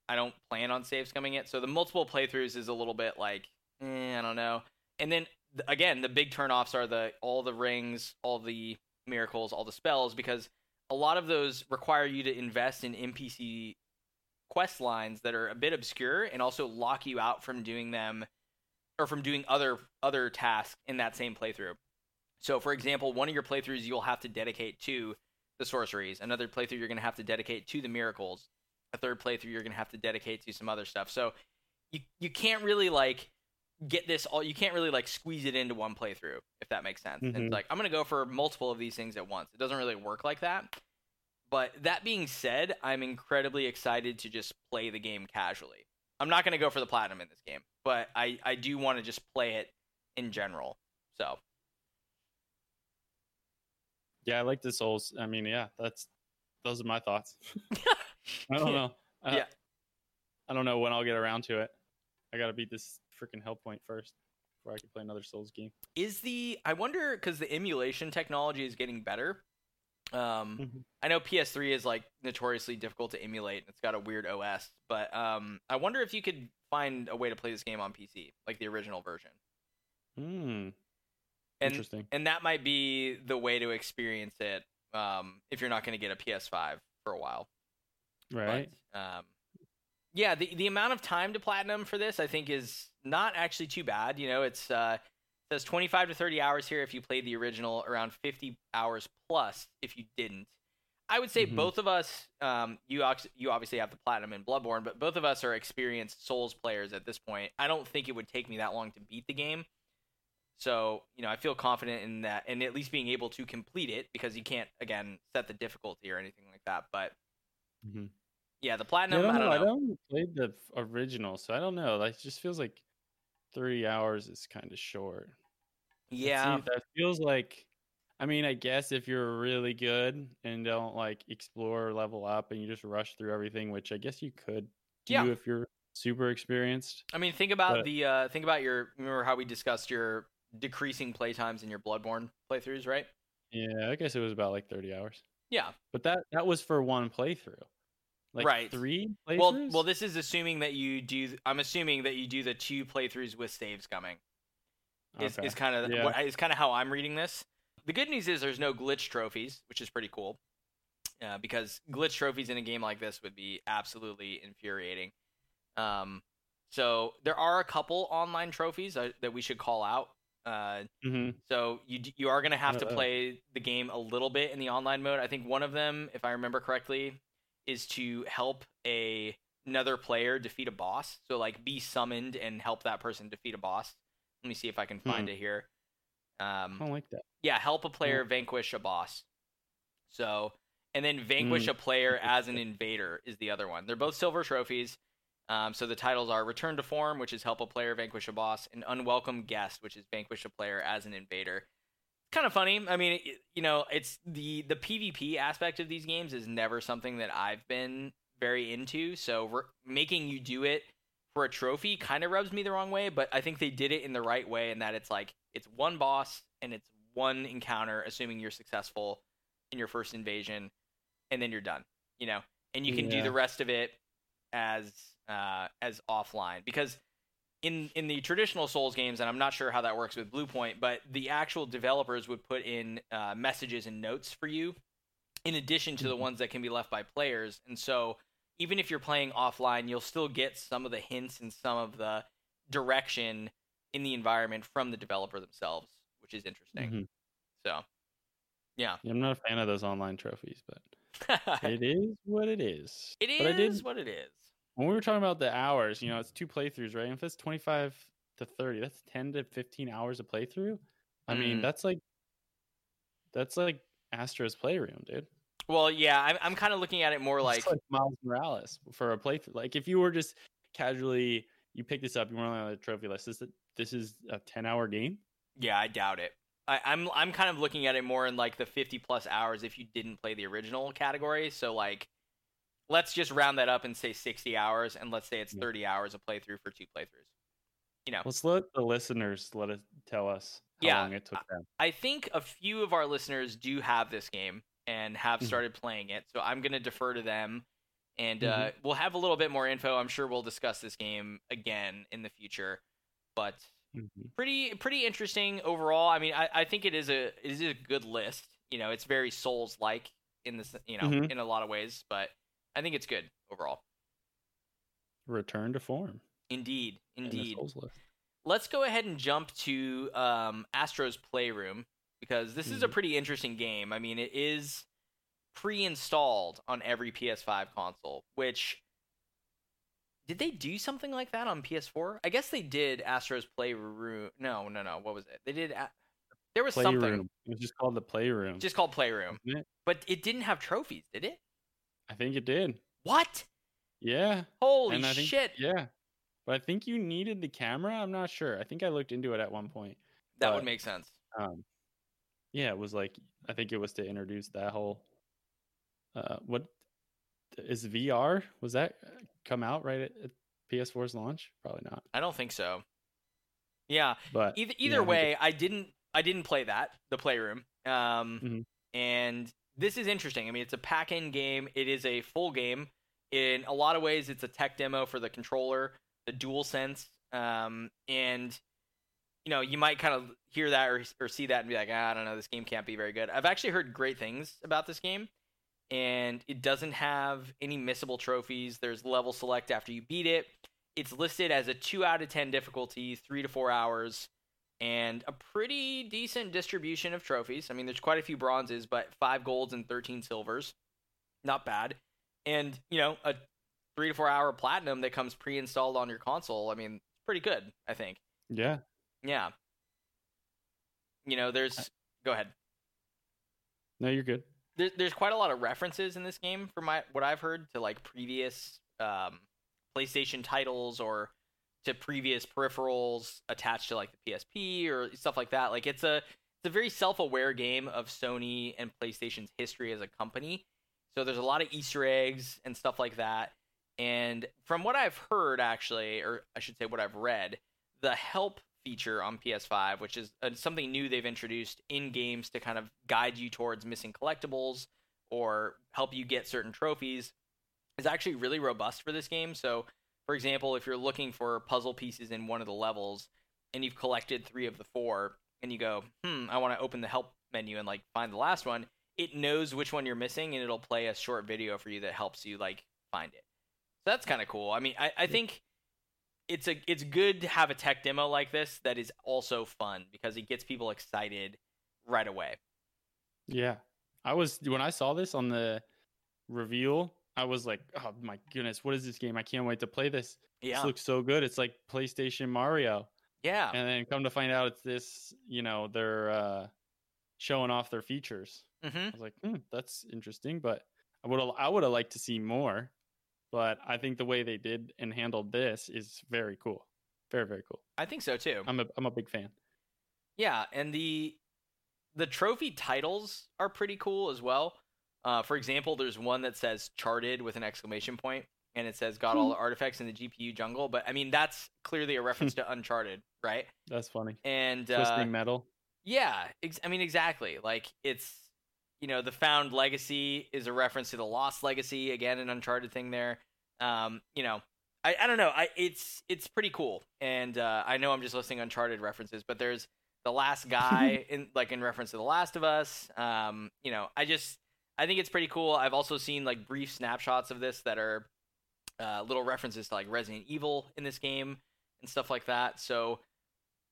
I don't plan on save scumming it. So the multiple playthroughs is a little bit like, eh, I don't know. And then th- again, the big turnoffs are the all the rings, all the miracles, all the spells, because a lot of those require you to invest in NPC quest lines that are a bit obscure and also lock you out from doing them or from doing other other tasks in that same playthrough. So for example, one of your playthroughs you'll have to dedicate to the sorceries, another playthrough you're going to have to dedicate to the miracles, a third playthrough you're going to have to dedicate to some other stuff. So you you can't really like get this all you can't really like squeeze it into one playthrough if that makes sense. And Mhm. it's like I'm going to go for multiple of these things at once. It doesn't really work like that. But that being said, I'm incredibly excited to just play the game casually. I'm not going to go for the platinum in this game, but I I do want to just play it in general. So, Yeah, I like the Souls. I mean, yeah, that's those are my thoughts. (laughs) I don't know. I, Yeah. I don't know when I'll get around to it. I gotta beat this freaking Hellpoint first before I can play another Souls game. is the I wonder cuz the emulation technology is getting better. Um Mhm. I know PS3 is like notoriously difficult to emulate and it's got a weird OS, but um I wonder if you could find a way to play this game on PC, like the original version. Hmm. And Interesting. and that might be the way to experience it um if you're not going to get a PS5 for a while. Right. But, um, yeah, the the amount of time to platinum for this I think is not actually too bad. You know, it's uh, it says 25 to 30 hours here if you played the original, around 50 hours plus if you didn't. I would say Mhm. both of us, um, you ox- you obviously have the platinum in Bloodborne, but both of us are experienced Souls players at this point. I don't think it would take me that long to beat the game. So, you know, I feel confident in that and at least being able to complete it because you can't again set the difficulty or anything like that. But Mhm. yeah, the Yeah, platinum, I don't I don't I know. don't played the original, so I don't know. Like, it just feels like three hours is kind of short. Yeah. seems- that feels like. I mean, I guess if you're really good and don't like explore, or level up, and you just rush through everything, which I guess you could do Yeah. if you're super experienced. I mean, think about But- the uh, think about your remember how we discussed your decreasing playtimes in your Bloodborne playthroughs, right? Yeah, I guess it was about like 30 hours. Yeah. But that that was for one playthrough. Like Right. three playthroughs. Well, well, this is assuming that you do. I'm assuming that you do the two playthroughs with saves coming. Is, Okay. is kind of Yeah. what is kind of how I'm reading this. The good news is there's no glitch trophies, which is pretty cool. Uh, because glitch trophies in a game like this would be absolutely infuriating. Um, so there are a couple online trophies uh, that we should call out. Uh, Mhm. So you you are going to have to Uh-oh. play the game a little bit in the online mode. I think one of them, if I remember correctly, is to help a another player defeat a boss. So like be summoned and help that person defeat a boss. Let me see if I can find Hmm. it here. I Um, don't like that. yeah, help a player vanquish a boss. So and then vanquish Mm. a player (laughs) as an invader is the other one. They're both silver trophies. Um, so the titles are Return to Form, which is help a player vanquish a boss, and Unwelcome Guest, which is vanquish a player as an invader. Kind of funny. I mean, it, you know, it's the the PvP aspect of these games is never something that I've been very into. So re- making you do it for a trophy kind of rubs me the wrong way. But I think they did it in the right way, in that it's like it's one boss and it's one encounter, assuming you're successful in your first invasion, and then you're done. You know, and you can do the rest of it as uh, as offline because in in the traditional Souls games, and I'm not sure how that works with Bluepoint, but the actual developers would put in uh, messages and notes for you in addition to the Mhm. ones that can be left by players. And so even if you're playing offline, you'll still get some of the hints and some of the direction in the environment from the developer themselves, which is interesting. Mhm. So, yeah. Yeah, I'm not a fan of those online trophies, but it (laughs) it is what it is. is But I did what it is. When we were talking about the hours, you know, it's two playthroughs, right? And if it's 25 to 30, that's 10 to 15 hours of playthrough. I mean, Mm. that's like that's like Astro's Playroom, dude. Well, yeah, I'm, I'm kind of looking at it more It's like, Miles Morales for a playthrough. Like if you were just casually you pick this up, you weren't on the trophy list. This this is a 10 hour game. yeah, I doubt it. I, I'm I'm kind of looking at it more in like the 50 plus hours if you didn't play the original category. So like, let's just round that up and say 60 hours, and let's say it's 30 hours of playthrough for two playthroughs. You know, Let's let the listeners let us tell us how Yeah, long it took them. I think a few of our listeners do have this game and have Mhm. started playing it, so I'm gonna defer to them, and Mm-hmm. uh, we'll have a little bit more info. I'm sure we'll discuss this game again in the future, but Mhm. pretty pretty interesting overall. I mean, I, I think it is a it is a good list. You know, it's very Souls like in this you know Mhm. in a lot of ways, but I think it's good overall. Return to form. Indeed, indeed. List. let's go ahead and jump to um, Astro's Playroom because this is a Mhm. pretty interesting game. I mean, it is pre-installed on every PS5 console, which did they do something like that on PS4? I guess they did Astro's Playroom. No, no, no. What was it? They did. A- there was Playroom. something It was just called the Playroom. just called Playroom, it? but it didn't have trophies, did it? I think it did. What? Yeah. Holy and I think, shit! Yeah. But I think you needed the camera. I'm not sure. I think I looked into it at one point. that but- would make sense. Um, yeah, it was like I think it was to introduce that whole. Uh, what is VR? Was that uh, come out right at, at PS4's launch? Probably not. I don't think so. Yeah. But Either either I think way, I didn't I didn't play that the Playroom. Um, Mhm. and this is interesting. I mean, it's a pack-in game. It is a full game. In a lot of ways, it's a tech demo for the controller, the DualSense, um, and you know you might kind of hear that or, or see that and be like, ah, I don't know, this game can't be very good. I've actually heard great things about this game, and it doesn't have any missable trophies. There's level select after you beat it. It's listed as a two out of ten difficulty, three to four hours, and a pretty decent distribution of trophies. I mean, there's quite a few bronzes, but five golds and thirteen silvers, not bad. And you know, a three to four hour platinum that comes pre-installed on your console. I mean, pretty good. I think. yeah, Yeah. You know, there's. Go ahead. no, you're good. There, there's quite a lot of references in this game, from my what I've heard, to like previous um, PlayStation titles or to previous peripherals attached to like the PSP or stuff like that. Like it's a it's a very self-aware game of Sony and PlayStation's history as a company. So there's a lot of Easter eggs and stuff like that. And from what I've heard, actually, or I should say what I've read, the help feature on PS5, which is uh, something new they've introduced in games to kind of guide you towards missing collectibles or help you get certain trophies, is actually really robust for this game. So, for example, if you're looking for puzzle pieces in one of the levels and you've collected three of the four, and you go, hmm, I want to open the help menu and like find the last one, it knows which one you're missing and it'll play a short video for you that helps you like find it. So that's kind of cool. I mean, I, I think it's a it's good to have a tech demo like this that is also fun because it gets people excited right away. Yeah, I was when I saw this on the reveal. I was like, oh my goodness, what is this game? I can't wait to play this. Yeah, This looks so good. It's like PlayStation Mario. yeah, and then come to find out it's this you know they're uh showing off their features hmm i was like hmm, that's interesting but i would have i would have liked to see more but i think the way they did and handled this is very cool very very cool I think so too. i'm a i'm a big fan Yeah, and the the trophy titles are pretty cool as well. Uh, for example, there's one that says "charted" with an exclamation point, and it says "got all the artifacts in the GPU jungle." But I mean, that's clearly a reference (laughs) to Uncharted, right? that's funny And uh, twisting metal Yeah, ex- I mean exactly. Like it's you know the found legacy is a reference to the lost legacy again, an Uncharted thing there. Um, you know, I, I don't know. I it's it's pretty cool, and uh, I know I'm just listing Uncharted references, but there's the last guy (laughs) in like in reference to The Last of Us. Um, you know, I just I think it's pretty cool. I've also seen like brief snapshots of this that are uh, little references to like Resident Evil in this game and stuff like that. So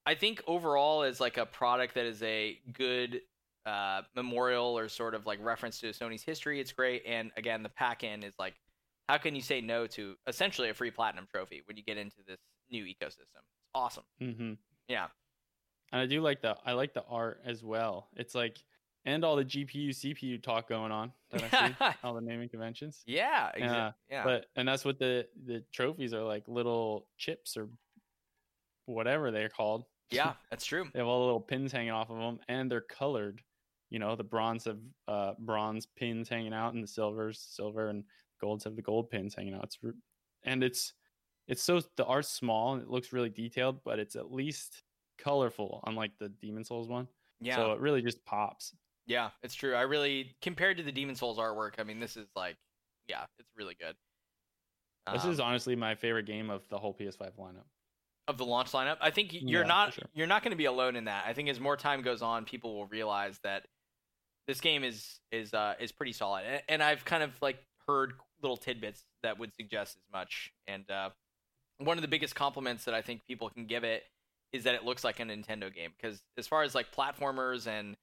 I think overall as like a product that is a good uh, memorial or sort of like reference to Sony's history, it's great. And again, the pack in is like, how can you say no to essentially a free platinum trophy when you get into this new ecosystem? It's awesome. hmm Yeah. and i do like the i like the art as well it's like and all the gpu cpu talk going on that i see (laughs) all the naming conventions Yeah. Exa- Yeah, yeah. But and that's what the the trophies are like little chips or whatever they're called. yeah, (laughs) that's true. They have all the little pins hanging off of them, and they're colored. You know, the bronze have uh, bronze pins hanging out, and the silvers silver, and golds have the gold pins hanging out. It's and it's it's so the art's small and it looks really detailed, but it's at least colorful, unlike the Demon Souls one. Yeah. So it really just pops. Yeah, it's true. I really compared to the Demon Souls artwork, I mean, this is like, yeah, it's really good. This Um, is honestly my favorite game of the whole PS5 lineup. of the launch lineup. I think you're Yeah, not sure. you're not going to be alone in that. I think as more time goes on, people will realize that this game is is uh, is pretty solid. A- And I've kind of like heard little tidbits that would suggest as much. And uh, one of the biggest compliments that I think people can give it is that it looks like a Nintendo game. Because as far as like platformers and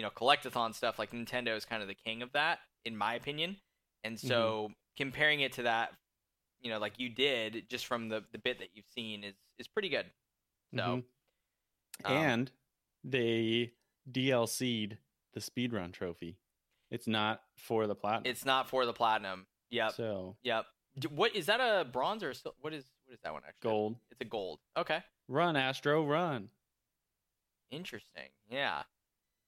you know collectathon stuff, like Nintendo is kind of the king of that. in my opinion. And so comparing it to that, you know, like you did just from the the bit that you've seen is is pretty good. So Mhm. um, and they DLC'd the speedrun trophy. It's not for the platinum. it's not for the platinum. Yep. So Yep. What is that a bronze or a sil- what is what is that one actually? gold. It's a gold. Okay. Run, Astro, run. Interesting. Yeah.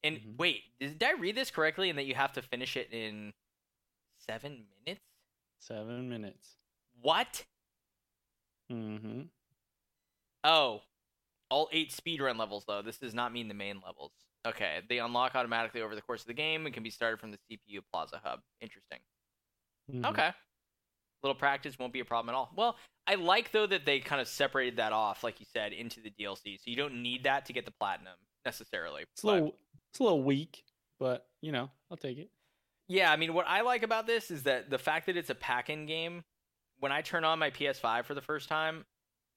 And Mhm. wait, did I read this correctly And that you have to finish it in 7 minutes? Seven minutes. What? Mm-hmm. Oh. All 8 speedrun levels though. This does not mean the main levels. Okay, they unlock automatically over the course of the game and can be started from the CPU Plaza hub. Interesting. Mm-hmm. Okay. Little practice won't be a problem at all. Well, I like though that they kind of separated that off, like you said, into the DLC. So you don't need that to get the platinum necessarily. It's a little, it's a little weak, but you know, I'll take it. Yeah, I mean, what I like about this is that the fact that it's a pack-in game. When I turn on my PS5 for the first time,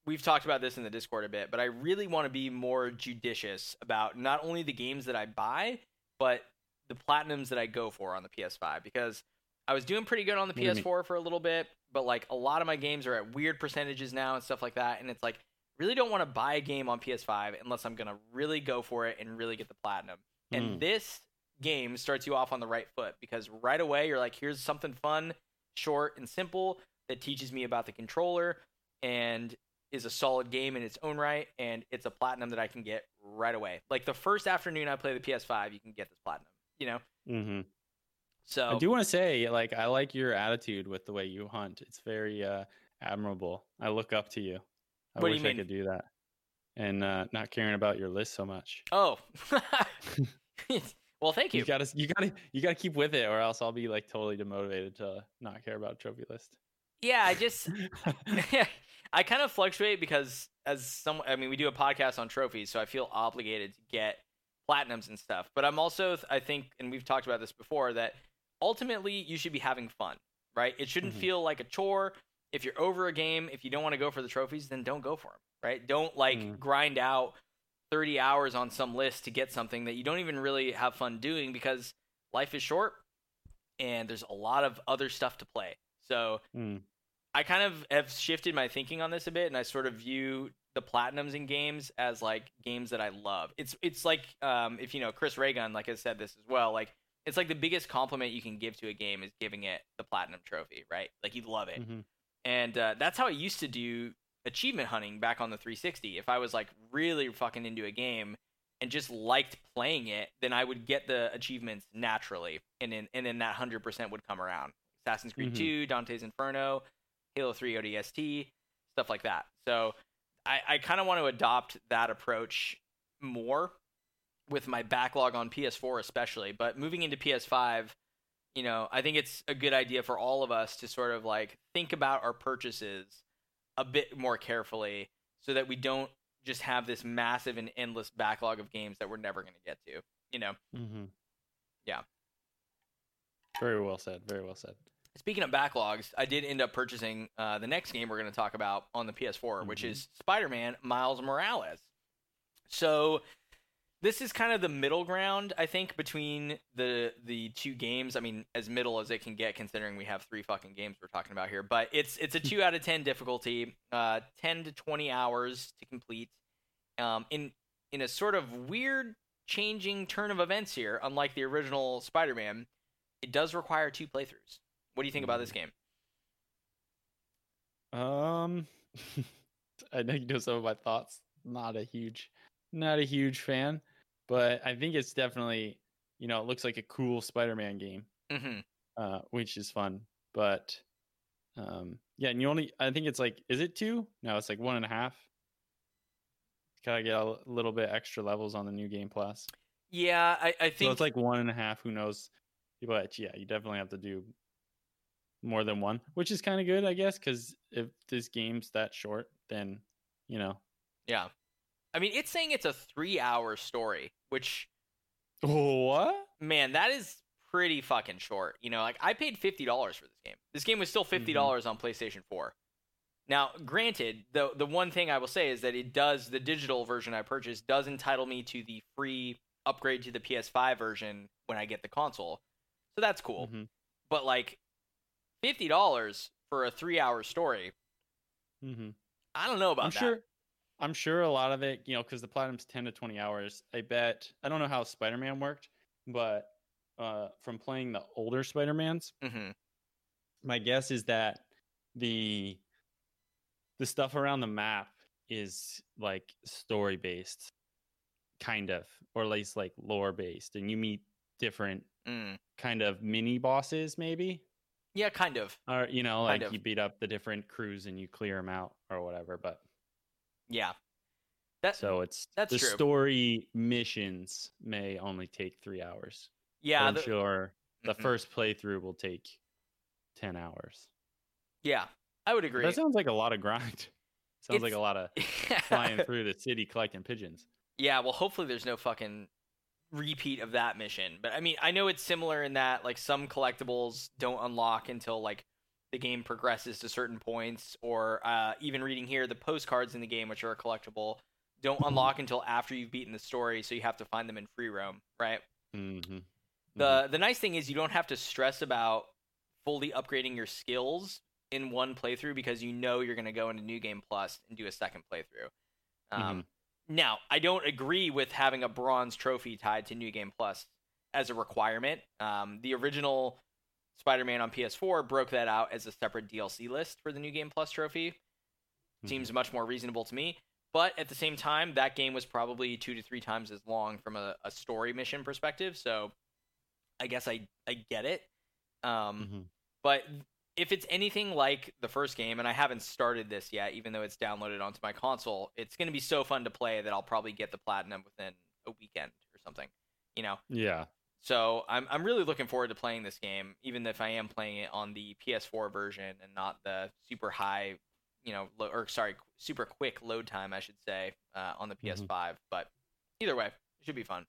we've talked about this in the Discord a bit, but I really want to be more judicious about not only the games that I buy, but the platinums that I go for on the PS5 because I was doing pretty good on the What do you mean? PS4 for a little bit, but like a lot of my games are at weird percentages now and stuff like that, and it's like really don't want to buy a game on PS5 unless I'm gonna really go for it and really get the platinum. And Mm. this game starts you off on the right foot because right away you're like, here's something fun, short, and simple that teaches me about the controller and is a solid game in its own right. And it's a platinum that I can get right away. Like the first afternoon I play the PS5, you can get this platinum, you know? Mm-hmm. So I do want to say, like, I like your attitude with the way you hunt. It's very uh, admirable. I look up to you. I What do wish you I mean? could do that, and uh, not caring about your list so much. Oh. (laughs) (laughs) well, thank you. You gotta, you gotta, you gotta keep with it, or else I'll be like totally demotivated to not care about trophy list. yeah, I just (laughs) I kind of fluctuate because as some I mean we do a podcast on trophies, so I feel obligated to get platinums and stuff. But I'm also I think and we've talked about this before that ultimately you should be having fun, right? It shouldn't Mhm. feel like a chore. If you're over a game, if you don't want to go for the trophies, then don't go for them, right? Don't like Mm. grind out 30 hours on some list to get something that you don't even really have fun doing because life is short and there's a lot of other stuff to play. So Mm. I kind of have shifted my thinking on this a bit, and I sort of view the platinums in games as like games that I love. It's it's like um, if you know Chris Raygun, like I said this as well, like it's like the biggest compliment you can give to a game is giving it the platinum trophy, right? Like you love it, Mhm. and uh, that's how I used to do achievement hunting back on the 360. If I was like really fucking into a game and just liked playing it, then I would get the achievements naturally, and then and then that hundred percent would come around. Assassin's Creed Mhm. 2, Dante's Inferno, Halo 3 ODST, stuff like that. So I, I kind of want to adopt that approach more with my backlog on PS4 especially. But moving into PS5, you know, I think it's a good idea for all of us to sort of like think about our purchases a bit more carefully so that we don't just have this massive and endless backlog of games that we're never going to get to, you know. Mm-hmm. Yeah. Very well said. Very well said. Speaking of backlogs, I did end up purchasing uh, the next game we're going to talk about on the PS4, which Mhm. is Spider-Man: Miles Morales. So this is kind of the middle ground, I think, between the the two games. I mean, as middle as it can get, considering we have three fucking games we're talking about here. But it's it's a two out of ten difficulty, uh, ten to twenty hours to complete. Um, in in a sort of weird changing turn of events here, unlike the original Spider-Man, it does require two playthroughs. What do you think about this game? Um, (laughs) I know you know some of my thoughts. Not a huge, not a huge fan, but I think it's definitely, you know, it looks like a cool Spider-Man game, hmm uh, which is fun. But, um, yeah, and you only, I think it's like, is it two? No, it's like one and a half. Gotta get a little bit extra levels on the new game plus. Yeah, I, I So think it's like one and a half. Who knows? But yeah, you definitely have to do more than one, which is kind of good, I guess, because if this game's that short, then you know. yeah. I mean, it's saying it's a three-hour story, which What? man, that is pretty fucking short. You know, like I paid fifty dollars for this game. This game was still fifty dollars on PlayStation Four. Now, granted, the the one thing I will say is that it does the digital version I purchased does entitle me to the free upgrade to the PS5 version when I get the console, so that's cool. Mhm. but like fifty dollars for a three-hour story. Mm-hmm. I don't know about I'm that. sure. I'm sure a lot of it, you know, because the platinum's ten to twenty hours. I bet. I don't know how Spider-Man worked, but uh, from playing the older Spider-Mans, hmm my guess is that the the stuff around the map is like story based, kind of, or at least like lore based, and you meet different Mm. kind of mini bosses, maybe. Yeah, kind of. Or you know, like you beat up the different crews and you clear them out or whatever. But Yeah. That So it's that's the true. story missions may only take three hours. Yeah, I'm sure the mhm. first playthrough will take ten hours. Yeah, I would agree. That sounds like a lot of grind. (laughs) Sounds like a lot of (laughs) flying through the city collecting pigeons. Yeah, well, hopefully there's no fucking repeat of that mission. But I mean, I know it's similar in that like some collectibles don't unlock until like the game progresses to certain points, or uh, even reading here, the postcards in the game, which are a collectible, don't unlock until after you've beaten the story, so you have to find them in free roam, right? Mm-hmm. The the nice thing is you don't have to stress about fully upgrading your skills in one playthrough because you know you're going to go into New Game Plus and do a second playthrough. Um, Now, I don't agree with having a bronze trophy tied to New Game Plus as a requirement. Um, the original Spider-Man on PS4 broke that out as a separate DLC list for the New Game Plus trophy. Mm-hmm. Seems much more reasonable to me. But at the same time, that game was probably two to three times as long from a, a story mission perspective. So I guess I, I get it. Um, Mhm. but if it's anything like the first game, and I haven't started this yet, even though it's downloaded onto my console, it's going to be so fun to play that I'll probably get the platinum within a weekend or something. You know, Yeah. So I'm I'm really looking forward to playing this game, even if I am playing it on the PS4 version and not the super high, you know, lo- or sorry, super quick load time, I should say, uh, on the Mhm. PS5. But either way, it should be fun.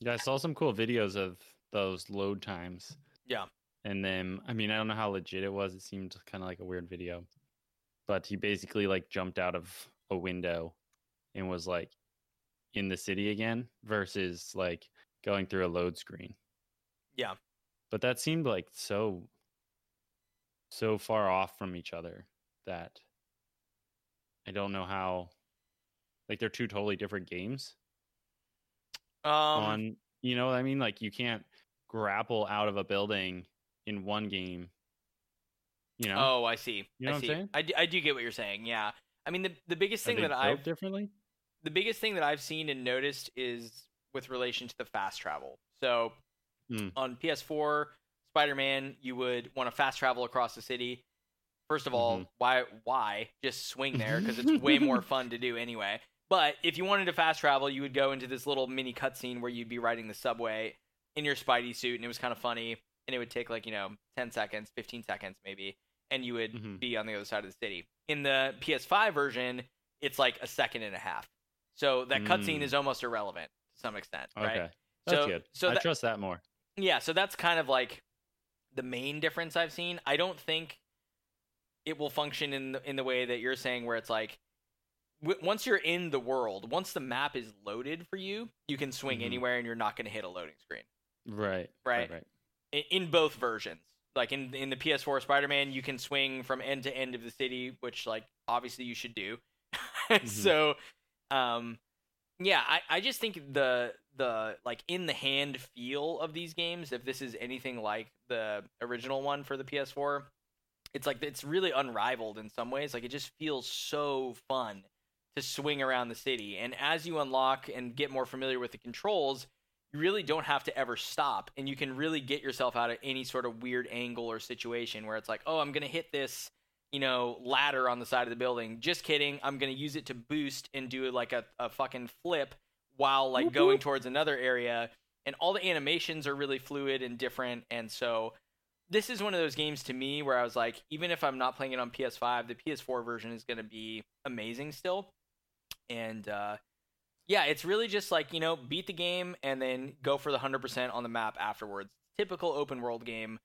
Yeah, I saw some cool videos of those load times. Yeah. And then, I mean, I don't know how legit it was. It seemed kind of like a weird video. But he basically like jumped out of a window and was like in the city again versus like going through a load screen. Yeah. But that seemed like so so far off from each other that I don't know how like they're two totally different games Um, on you know what I mean? Like you can't grapple out of a building in one game. You know? Oh, I see. You know I what I'm see. saying? I do, I do get what you're saying. Yeah. I mean, the the biggest thing that I've differently. the biggest thing that I've seen and noticed is with relation to the fast travel. So Hmm. on PS4, Spider-Man, you would want to fast travel across the city. First of all, Mhm. why why just swing there because it's way (laughs) more fun to do anyway. But if you wanted to fast travel, you would go into this little mini cutscene where you'd be riding the subway in your Spidey suit, and it was kind of funny. And it would take like you know ten seconds, fifteen seconds maybe, and you would Mhm. be on the other side of the city. In the PS5 version, it's like a second and a half. So that cutscene Mm. is almost irrelevant some extent, right? Okay. That's So- good. so I that- trust that more. Yeah, so that's kind of like the main difference I've seen. I don't think it will function in the, in the way that you're saying, where it's like w- once you're in the world, once the map is loaded for you, you can swing Mhm. anywhere and you're not going to hit a loading screen. Right. Right. Right. In, in both versions, like in in the PS4 Spider-Man, you can swing from end to end of the city, which like obviously you should do. (laughs) so, um, yeah, I, I just think the the like in the hand feel of these games, if this is anything like the original one for the PS4, it's like it's really unrivaled in some ways. Like it just feels so fun to swing around the city, and as you unlock and get more familiar with the controls, you really don't have to ever stop, and you can really get yourself out of any sort of weird angle or situation where it's like, oh, I'm gonna hit this you know, ladder on the side of the building. Just kidding. I'm going to use it to boost and do like a, a fucking flip while like Whoop, going whoop. towards another area. And all the animations are really fluid and different. And so this is one of those games to me where I was like, even if I'm not playing it on PS5, the PS4 version is going to be amazing still. And uh, yeah, it's really just like, you know, beat the game and then go for the 100% on the map afterwards. Typical open world game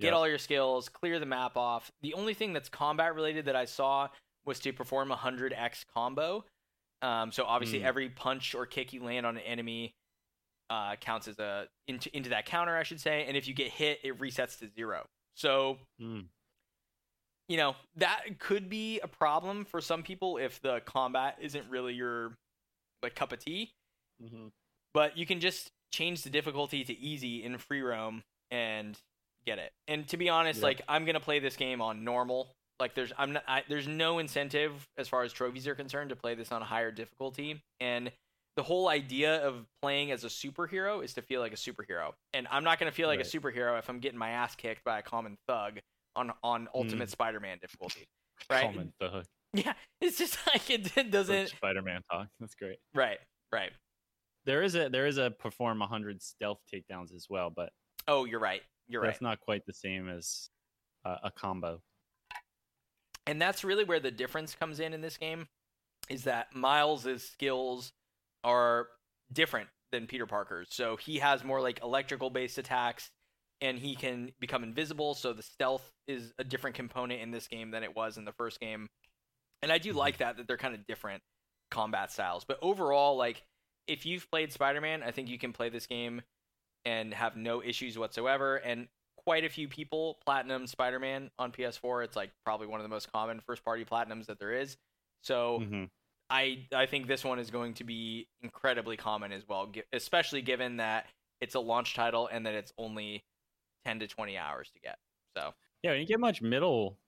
get Yep. all your skills, clear the map off. The only thing that's combat related that I saw was to perform a 100x combo. Um, so obviously, Mm. every punch or kick you land on an enemy uh, counts as a into into that counter, I should say. And if you get hit, it resets to zero. So Mm. you know that could be a problem for some people if the combat isn't really your like cup of tea. Mm-hmm. But you can just change the difficulty to easy in free roam and get it. And to be honest, Yep. like I'm gonna play this game on normal. Like there's I'm not I, there's no incentive as far as trophies are concerned to play this on a higher difficulty. And the whole idea of playing as a superhero is to feel like a superhero. And I'm not gonna feel like a superhero if I'm getting my ass kicked by a common thug on on hmm. Ultimate Spider-Man difficulty. Right? Common thug. Yeah, (laughs) it's just like it, it doesn't. Spider-Man talk. That's great. Right, right. There is a there is a perform 100 stealth takedowns as well, but Oh, you're right. You're right. that's not quite the same as uh, a combo. and that's really where the difference comes in in this game is that Miles's skills are different than Peter Parker's. So he has more like electrical based attacks and he can become invisible, so the stealth is a different component in this game than it was in the first game. And I do Mhm. like that that they're kind of different combat styles. But overall like if you've played Spider-Man, I think you can play this game and have no issues whatsoever and quite a few people platinum Spider-Man on PS4. It's like probably one of the most common first-party platinums that there is. So Mhm. I I think this one is going to be incredibly common as well, especially given that it's a launch title and that it's only 10 to 20 hours to get. So Yeah, we didn't get much middle.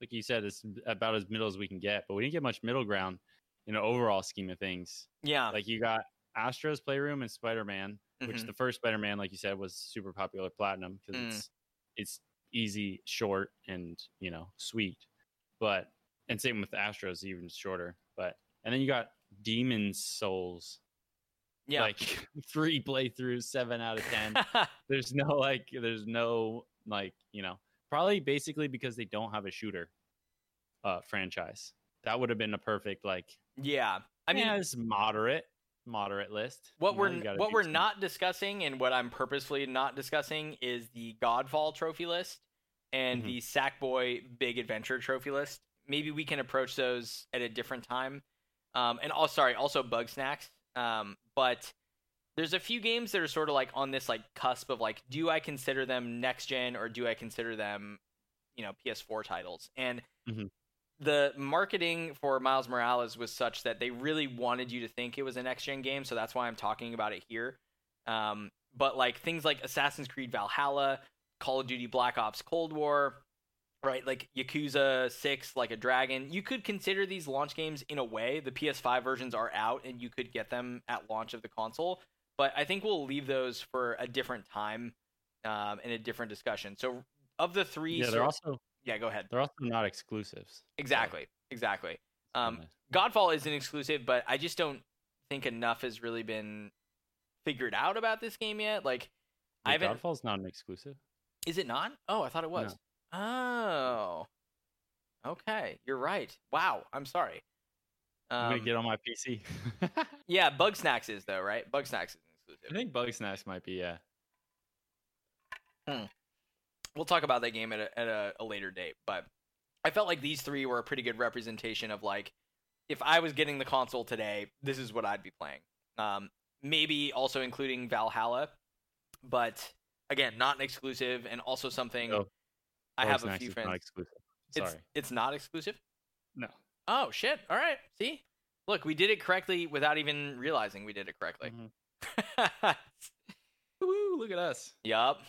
Like you said, it's about as middle as we can get, but we didn't get much middle ground in an overall scheme of things. yeah, Like you got Astro's Playroom and Spider Man, which Mhm. the first Spider Man, like you said, was super popular platinum because Mm. it's it's easy, short, and you know sweet. But and same with Astro's, even shorter. But and then you got Demon Souls, yeah. like (laughs) three playthroughs, seven out of ten. (laughs) there's no like there's no like you know probably basically because they don't have a shooter uh franchise that would have been a perfect like yeah. I mean, yeah, it's moderate moderate list what know, we're what we're some- not discussing and what I'm purposefully not discussing is the Godfall trophy list and Mhm. the Sackboy Big Adventure trophy list. Maybe we can approach those at a different time. Um, and also, sorry, also Bugsnax. Um, but there's a few games that are sort of like on this like cusp of like, do I consider them next gen or do I consider them, you know, PS4 titles? And Mhm. The marketing for Miles Morales was such that they really wanted you to think it was a next gen game, so that's why I'm talking about it here. Um, but like things like Assassin's Creed Valhalla, Call of Duty Black Ops Cold War, right? Like Yakuza 6 like a dragon. You could consider these launch games in a way. The PS5 versions are out and you could get them at launch of the console, but I think we'll leave those for a different time um, and a different discussion. So of the three yeah they're sor- also yeah, go ahead. they're also not exclusives Exactly. Exactly. Um, Godfall is an exclusive, but I just don't think enough has really been figured out about this game yet. Like, I Wait, haven't. Godfall's not an exclusive Is it not? Oh, I thought it was. Oh. Okay, you're right. Wow, I'm sorry. i'm Um, gonna get on my pc (laughs) yeah, Bugsnax is though, right? Bugsnax is an exclusive. i think Bugsnax might be yeah We'll talk about that game at a, at a, a later date, but I felt like these three were a pretty good representation of like, if I was getting the console today, this is what I'd be playing. Um, maybe also including Valhalla, but again, not an exclusive, and also something No, I Bug have a Snacks few is not friends. exclusive It's sorry it's not exclusive. no Oh shit! All right, see, look, we did it correctly without even realizing we did it correctly. (laughs) Mhm. Woo, look at us yup.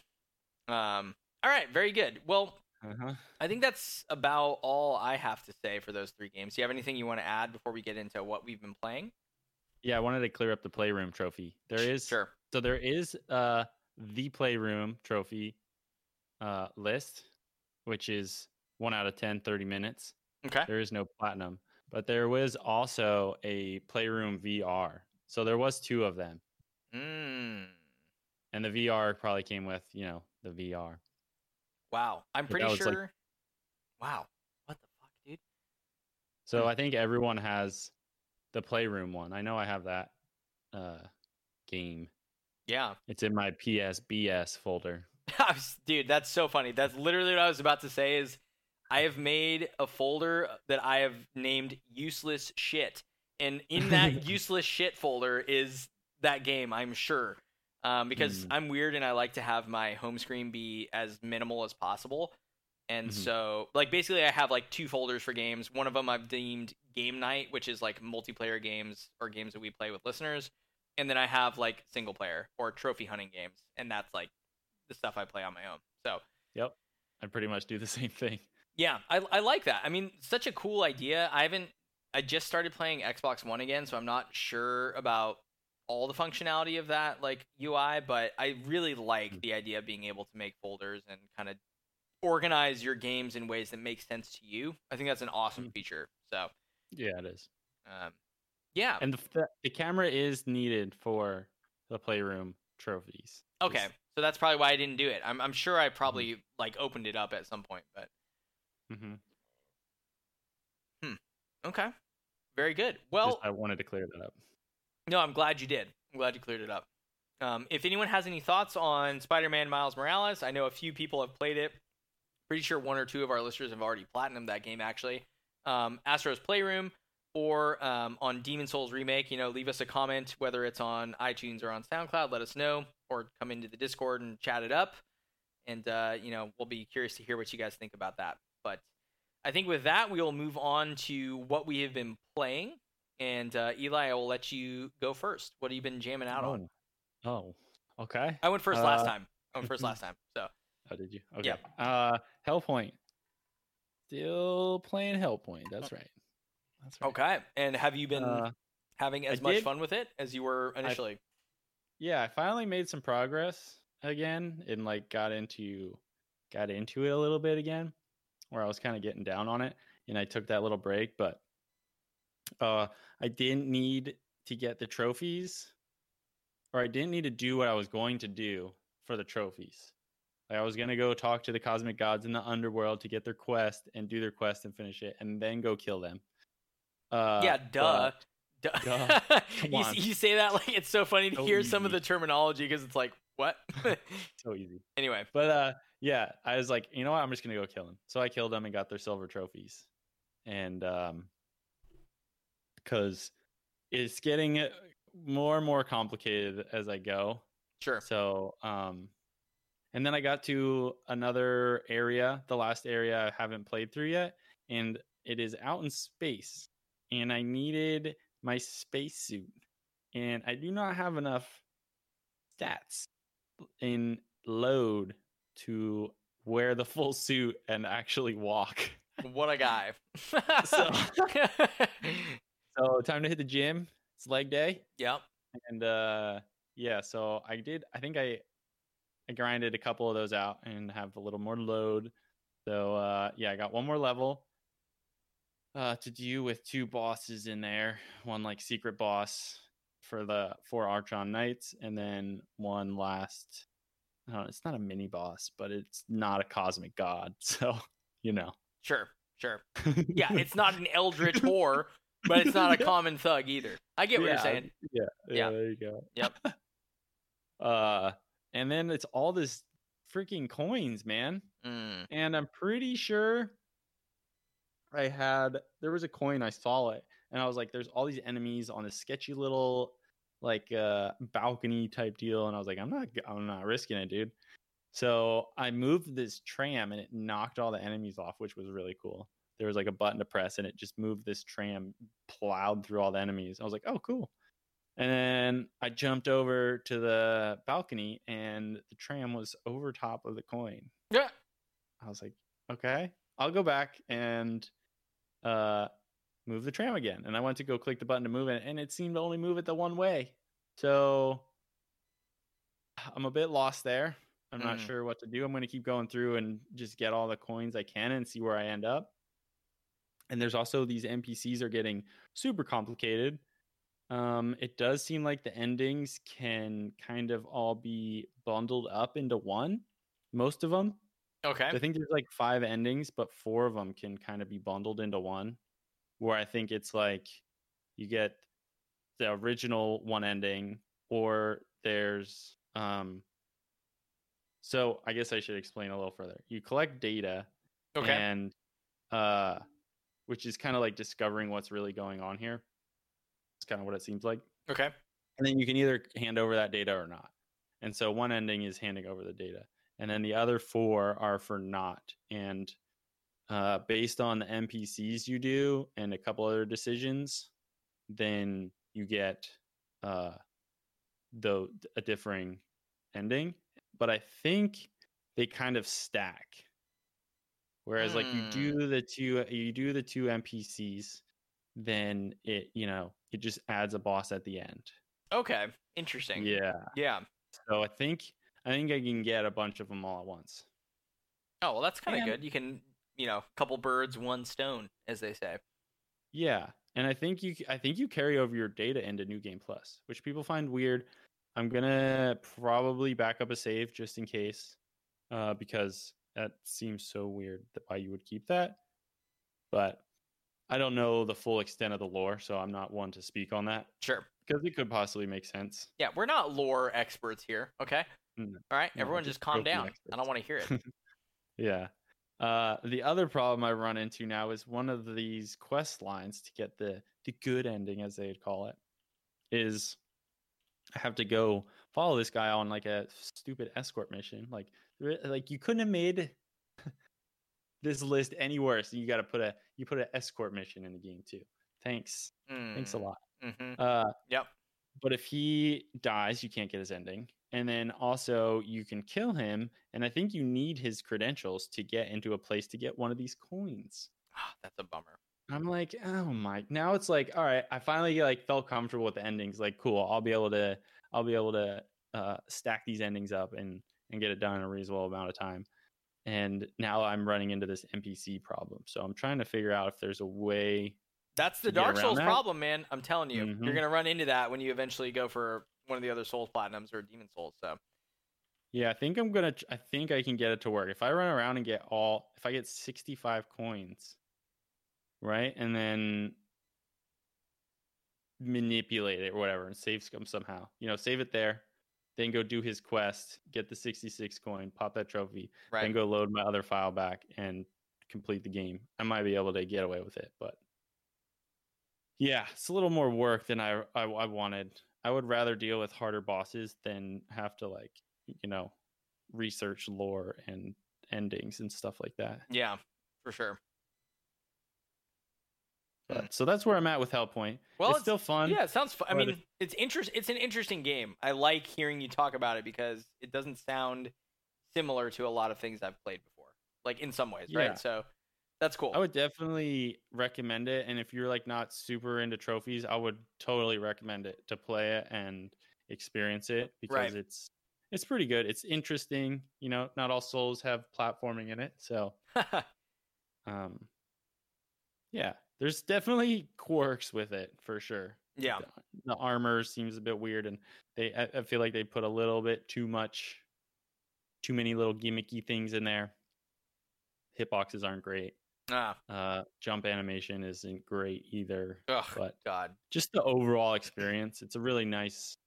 Um. All right, very good. Well, uh-huh. I think that's about all I have to say for those three games. Do you have anything you want to add before we get into what we've been playing? yeah i wanted to clear up the playroom trophy there is Sure. So there is uh the playroom trophy uh list, which is one out of 10, 30 minutes. Okay. There is no platinum. But there was also a playroom VR. So there was two of them. Mm. And the VR probably came with, you know, the VR. Wow. I'm pretty was, like- sure. Wow. What the fuck, dude? So. I think everyone has the playroom one. I know I have that uh game. Yeah. It's in my PSBS folder. (laughs) Dude, that's so funny. That's literally what I was about to say is I have made a folder that I have named useless shit. And in that (laughs) useless shit folder is that game, I'm sure. Um, because Mm. I'm weird and I like to have my home screen be as minimal as possible. And Mhm. so, like, basically, I have like two folders for games. One of them I've deemed game night, which is like multiplayer games or games that we play with listeners. And then I have like single player or trophy hunting games. And that's like the stuff I play on my own. So, Yep. I pretty much do the same thing. yeah, I, I like that. I mean, such a cool idea. I haven't, I just started playing Xbox One again, so I'm not sure about all the functionality of that like UI, but I really like Mm. the idea of being able to make folders and kind of organize your games in ways that make sense to you. I think that's an awesome Mm. feature. So, Yeah, it is. um, yeah, And the, the camera is needed for the playroom trophies. okay. So that's probably why I didn't do it. I'm, I'm sure I probably like opened it up at some point, but mhm. okay, very good. Well, Just- I wanted to clear that up. No, I'm glad you did. I'm glad you cleared it up. Um, if anyone has any thoughts on Spider-Man Miles Morales, I know a few people have played it. Pretty sure one or two of our listeners have already platinumed that game actually. Um, Astro's Playroom or um, on Demon Souls Remake, you know, leave us a comment whether it's on iTunes or on SoundCloud. Let us know, or come into the Discord and chat it up. And uh, you know, we'll be curious to hear what you guys think about that. But I think with that, we will move on to what we have been playing. And uh, Eli, I will let you go first. What have you been jamming out on? Oh. Oh. Okay. I went first last Uh, time. I went first (laughs) last time. So Oh, did you? Okay. Yeah. Uh, Hellpoint. Still playing Hellpoint. That's right. That's right. okay. And have you been Uh, having as I much did- fun with it as you were initially? yeah, I finally made some progress again and like got into got into it a little bit again where I was kind of getting down on it and I took that little break, but uh I didn't need to get the trophies or I didn't need to do what I was going to do for the trophies. Like I was to go talk to the cosmic gods in the underworld to get their quest and do their quest and finish it and then go kill them. Uh yeah, duh. but- Duh. (laughs) You, you say that like it's so funny to So hear some of the terminology because it's like, what? (laughs) so easy. anyway, But uh yeah, I was like, you know what, I'm just gonna go kill them. So I killed them and got their silver trophies. And um because it's getting uh, more and more complicated as I go. sure. So um and then I got to another area, the last area I haven't played through yet, and it is out in space. And I needed my spacesuit. And I do not have enough stats in load to wear the full suit and actually walk. What a guy. (laughs) So- (laughs) (laughs) So time to hit the gym. It's leg day. yep. and uh yeah so i did i think i i grinded a couple of those out and have a little more load so uh yeah i got one more level uh to do with two bosses in there one like secret boss for the four archon knights and then one last I don't know, it's not a mini boss but it's not a cosmic god (laughs) so you know Sure. Sure. (laughs) Yeah, it's not an eldritch (laughs) whore, but it's not a (laughs) common thug either. I get what you're saying. yeah Yeah. yeah there you go Yep. (laughs) uh and then it's all this freaking coins man Mm. and I'm pretty sure I had there was a coin I saw it and I was like there's all these enemies on this sketchy little like uh balcony type deal and I was like I'm not I'm not risking it dude. So I moved this tram and it knocked all the enemies off which was really cool. There was like a button to press and it just moved this tram plowed through all the enemies. I was like, "Oh, cool." And then I jumped over to the balcony and the tram was over top of the coin. Yeah. I was like, okay, I'll go back and uh move the tram again. And I went to go click the button to move it, and it seemed to only move it the one way. So I'm a bit lost there. I'm not Mhm. sure what to do. I'm going to keep going through and just get all the coins I can and see where I end up. And there's also these NPCs are getting super complicated. Um, it does seem like the endings can kind of all be bundled up into one. Most of them. Okay. I think there's like five endings, but four of them can kind of be bundled into one. Where I think it's like you get the original one ending, or there's um. So I guess I should explain a little further. You collect data, Okay. and uh, which is kind of like discovering what's really going on here. It's kind of what it seems like Okay. and then you can either hand over that data or not. And so one ending is handing over the data, and then the other four are for not. And uh, based on the NPCs you do and a couple other decisions, then you get uh, the a differing ending. But I think they kind of stack. Whereas like you Hmm. do the two you do the two NPCs, then it you know it just adds a boss at the end. Okay, interesting. Yeah. Yeah. So I think I think I can get a bunch of them all at once. Oh well, that's kind of good. You can, you know, couple birds, one stone, as they say. Yeah, and I think you I think you carry over your data into New Game Plus, which people find weird. I'm gonna probably back up a save just in case, uh, because that seems so weird that why you would keep that. But I don't know the full extent of the lore, so I'm not one to speak on that Sure. because it could possibly make sense. Yeah, we're not lore experts here. Okay. No. All right, No, everyone, just just calm down. I don't want to hear it. (laughs) Yeah. Uh, the other problem I run into now is one of these quest lines to get the the good ending, as they'd call it, is I have to go follow this guy on like a stupid escort mission. Like, like you couldn't have made (laughs) this list any worse. You got to put a you put an escort mission in the game too. Thanks, thanks a lot. Mm-hmm. Uh, Yep. but if he dies, you can't get his ending. And then also you can kill him. And I think you need his credentials to get into a place to get one of these coins. Ah, that's a bummer. I'm like, oh my now it's like, all right, I finally like felt comfortable with the endings. Like, cool, I'll be able to I'll be able to uh stack these endings up and and get it done in a reasonable amount of time. And now I'm running into this NPC problem. So I'm trying to figure out if there's a way That's the Dark Souls that? problem, man. I'm telling you, Mhm. you're gonna run into that when you eventually go for one of the other Souls platinums or Demon's Souls. So Yeah, I think I'm gonna. I think I can get it to work if I run around and get all. If I get 65 coins, right, and then manipulate it or whatever, and save them somehow. You know, save it there, then go do his quest, get the 66 coin, pop that trophy, right. then go load my other file back and complete the game. I might be able to get away with it, but yeah, it's a little more work than I I, I wanted. I would rather deal with harder bosses than have to like you know research lore and endings and stuff like that. yeah, for sure. But so that's where I'm at with Hellpoint. Well, it's, it's, still fun. yeah, it sounds fun. I mean, it's interest. It's an interesting game. I like hearing you talk about it because it doesn't sound similar to a lot of things I've played before. Like in some ways, Yeah. right? So that's cool. I would definitely recommend it. And if you're like not super into trophies, I would totally recommend it to play it and experience it because Right. it's it's pretty good. It's interesting. You know, not all souls have platforming in it, so (laughs) um, yeah, there's definitely quirks with it for sure. yeah, The, the armor seems a bit weird, and they I, I feel like they put a little bit too much, too many little gimmicky things in there. Hitboxes aren't great. ah, Uh, jump animation isn't great either, ugh, but God, just the overall experience, it's a really nice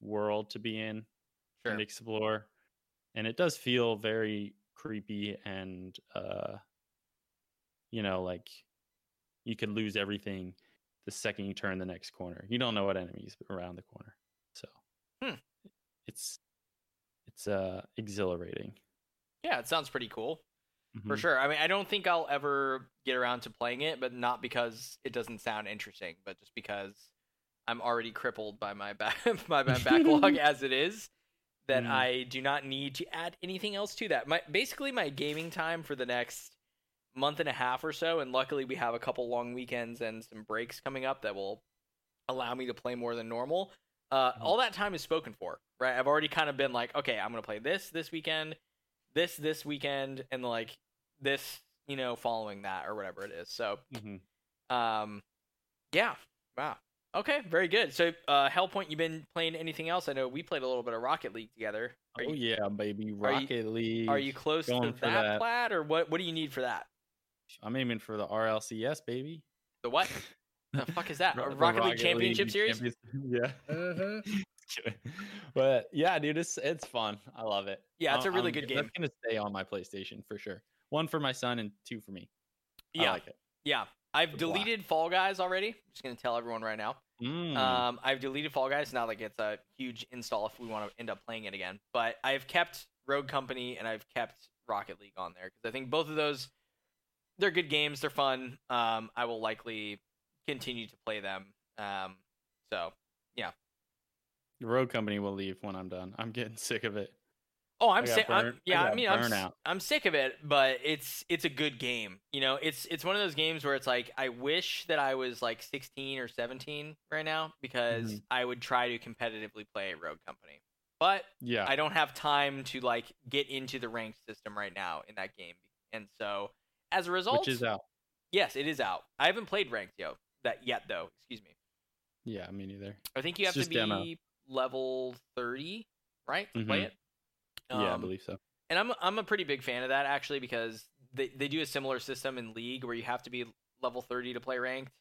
world to be in sure. and explore, and it does feel very creepy and uh, you know, like you could lose everything the second you turn the next corner. You don't know what enemies around the corner, so Hmm. it's it's uh exhilarating Yeah, it sounds pretty cool. for Mhm. sure. I mean, I don't think I'll ever get around to playing it, but not because it doesn't sound interesting, but just because I'm already crippled by my back (laughs) by my backlog (laughs) as it is. That Mm. I do not need to add anything else to that. My basically my gaming time for the next month and a half or so, and luckily we have a couple long weekends and some breaks coming up that will allow me to play more than normal. Uh, Mhm. All that time is spoken for, right? I've already kind of been like, okay, I'm gonna play this this weekend, this this weekend, and like this, you know, following that or whatever it is. So, Mhm. um, yeah, wow, okay, very good. So, uh, Hellpoint, you've been playing anything else? I know we played a little bit of Rocket League together. Are oh you, yeah, baby, are you- Rocket League. are you close to that, that. plat, or what? What do you need for that? I'm aiming for the RLCS, baby. The what? the (laughs) fuck is that? Ro- A the Rocket, League Championship Series? Champions- (laughs) yeah. (laughs) Mm-hmm. but yeah, dude, it's it's fun. I love it. Yeah, it's a I'm- really I'm- good game. That's gonna stay on my PlayStation for sure. One for my son and two for me. I Yeah, like it. yeah. I've The black. deleted Fall Guys already. I'm just gonna tell everyone right now. Mm. Um, I've deleted Fall Guys. Not like it's a huge install if we want to end up playing it again. But I've kept Rogue Company and I've kept Rocket League on there because I think both of those they're good games. They're fun. Um, I will likely continue to play them. Um, so yeah. the Rogue Company will leave when I'm done. I'm getting sick of it. Oh, I'm sick. I'm, I yeah, I, mean, I'm. I'm sick of it, but it's it's a good game. You know, it's it's one of those games where it's like I wish that I was like 16 or 17 right now because Mhm. I would try to competitively play Rogue Company, but Yeah. I don't have time to like get into the ranked system right now in that game, and so as a result, which is out. yes, it is out. I haven't played ranked yo that yet though. Excuse me. Yeah, me neither. I think you It's have to just demo. be level 30, right, to play Mhm. it. yeah, I Um, believe so. and I'm I'm a pretty big fan of that actually because they they do a similar system in League where you have to be level 30 to play ranked,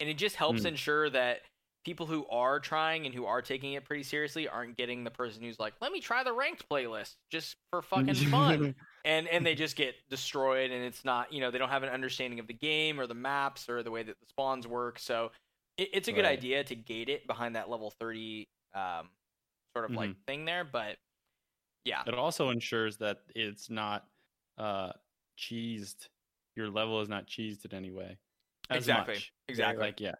and it just helps Hmm. ensure that people who are trying and who are taking it pretty seriously aren't getting the person who's like, let me try the ranked playlist just for fucking (laughs) fun, and and they just get destroyed, and it's not you know they don't have an understanding of the game or the maps or the way that the spawns work, so it, it's a good Right. idea to gate it behind that level 30 um, sort of like Mm-hmm. thing there, but yeah. It also ensures that it's not uh cheesed. Your level is not cheesed in any way. Exactly, much. Exactly. Like, yeah.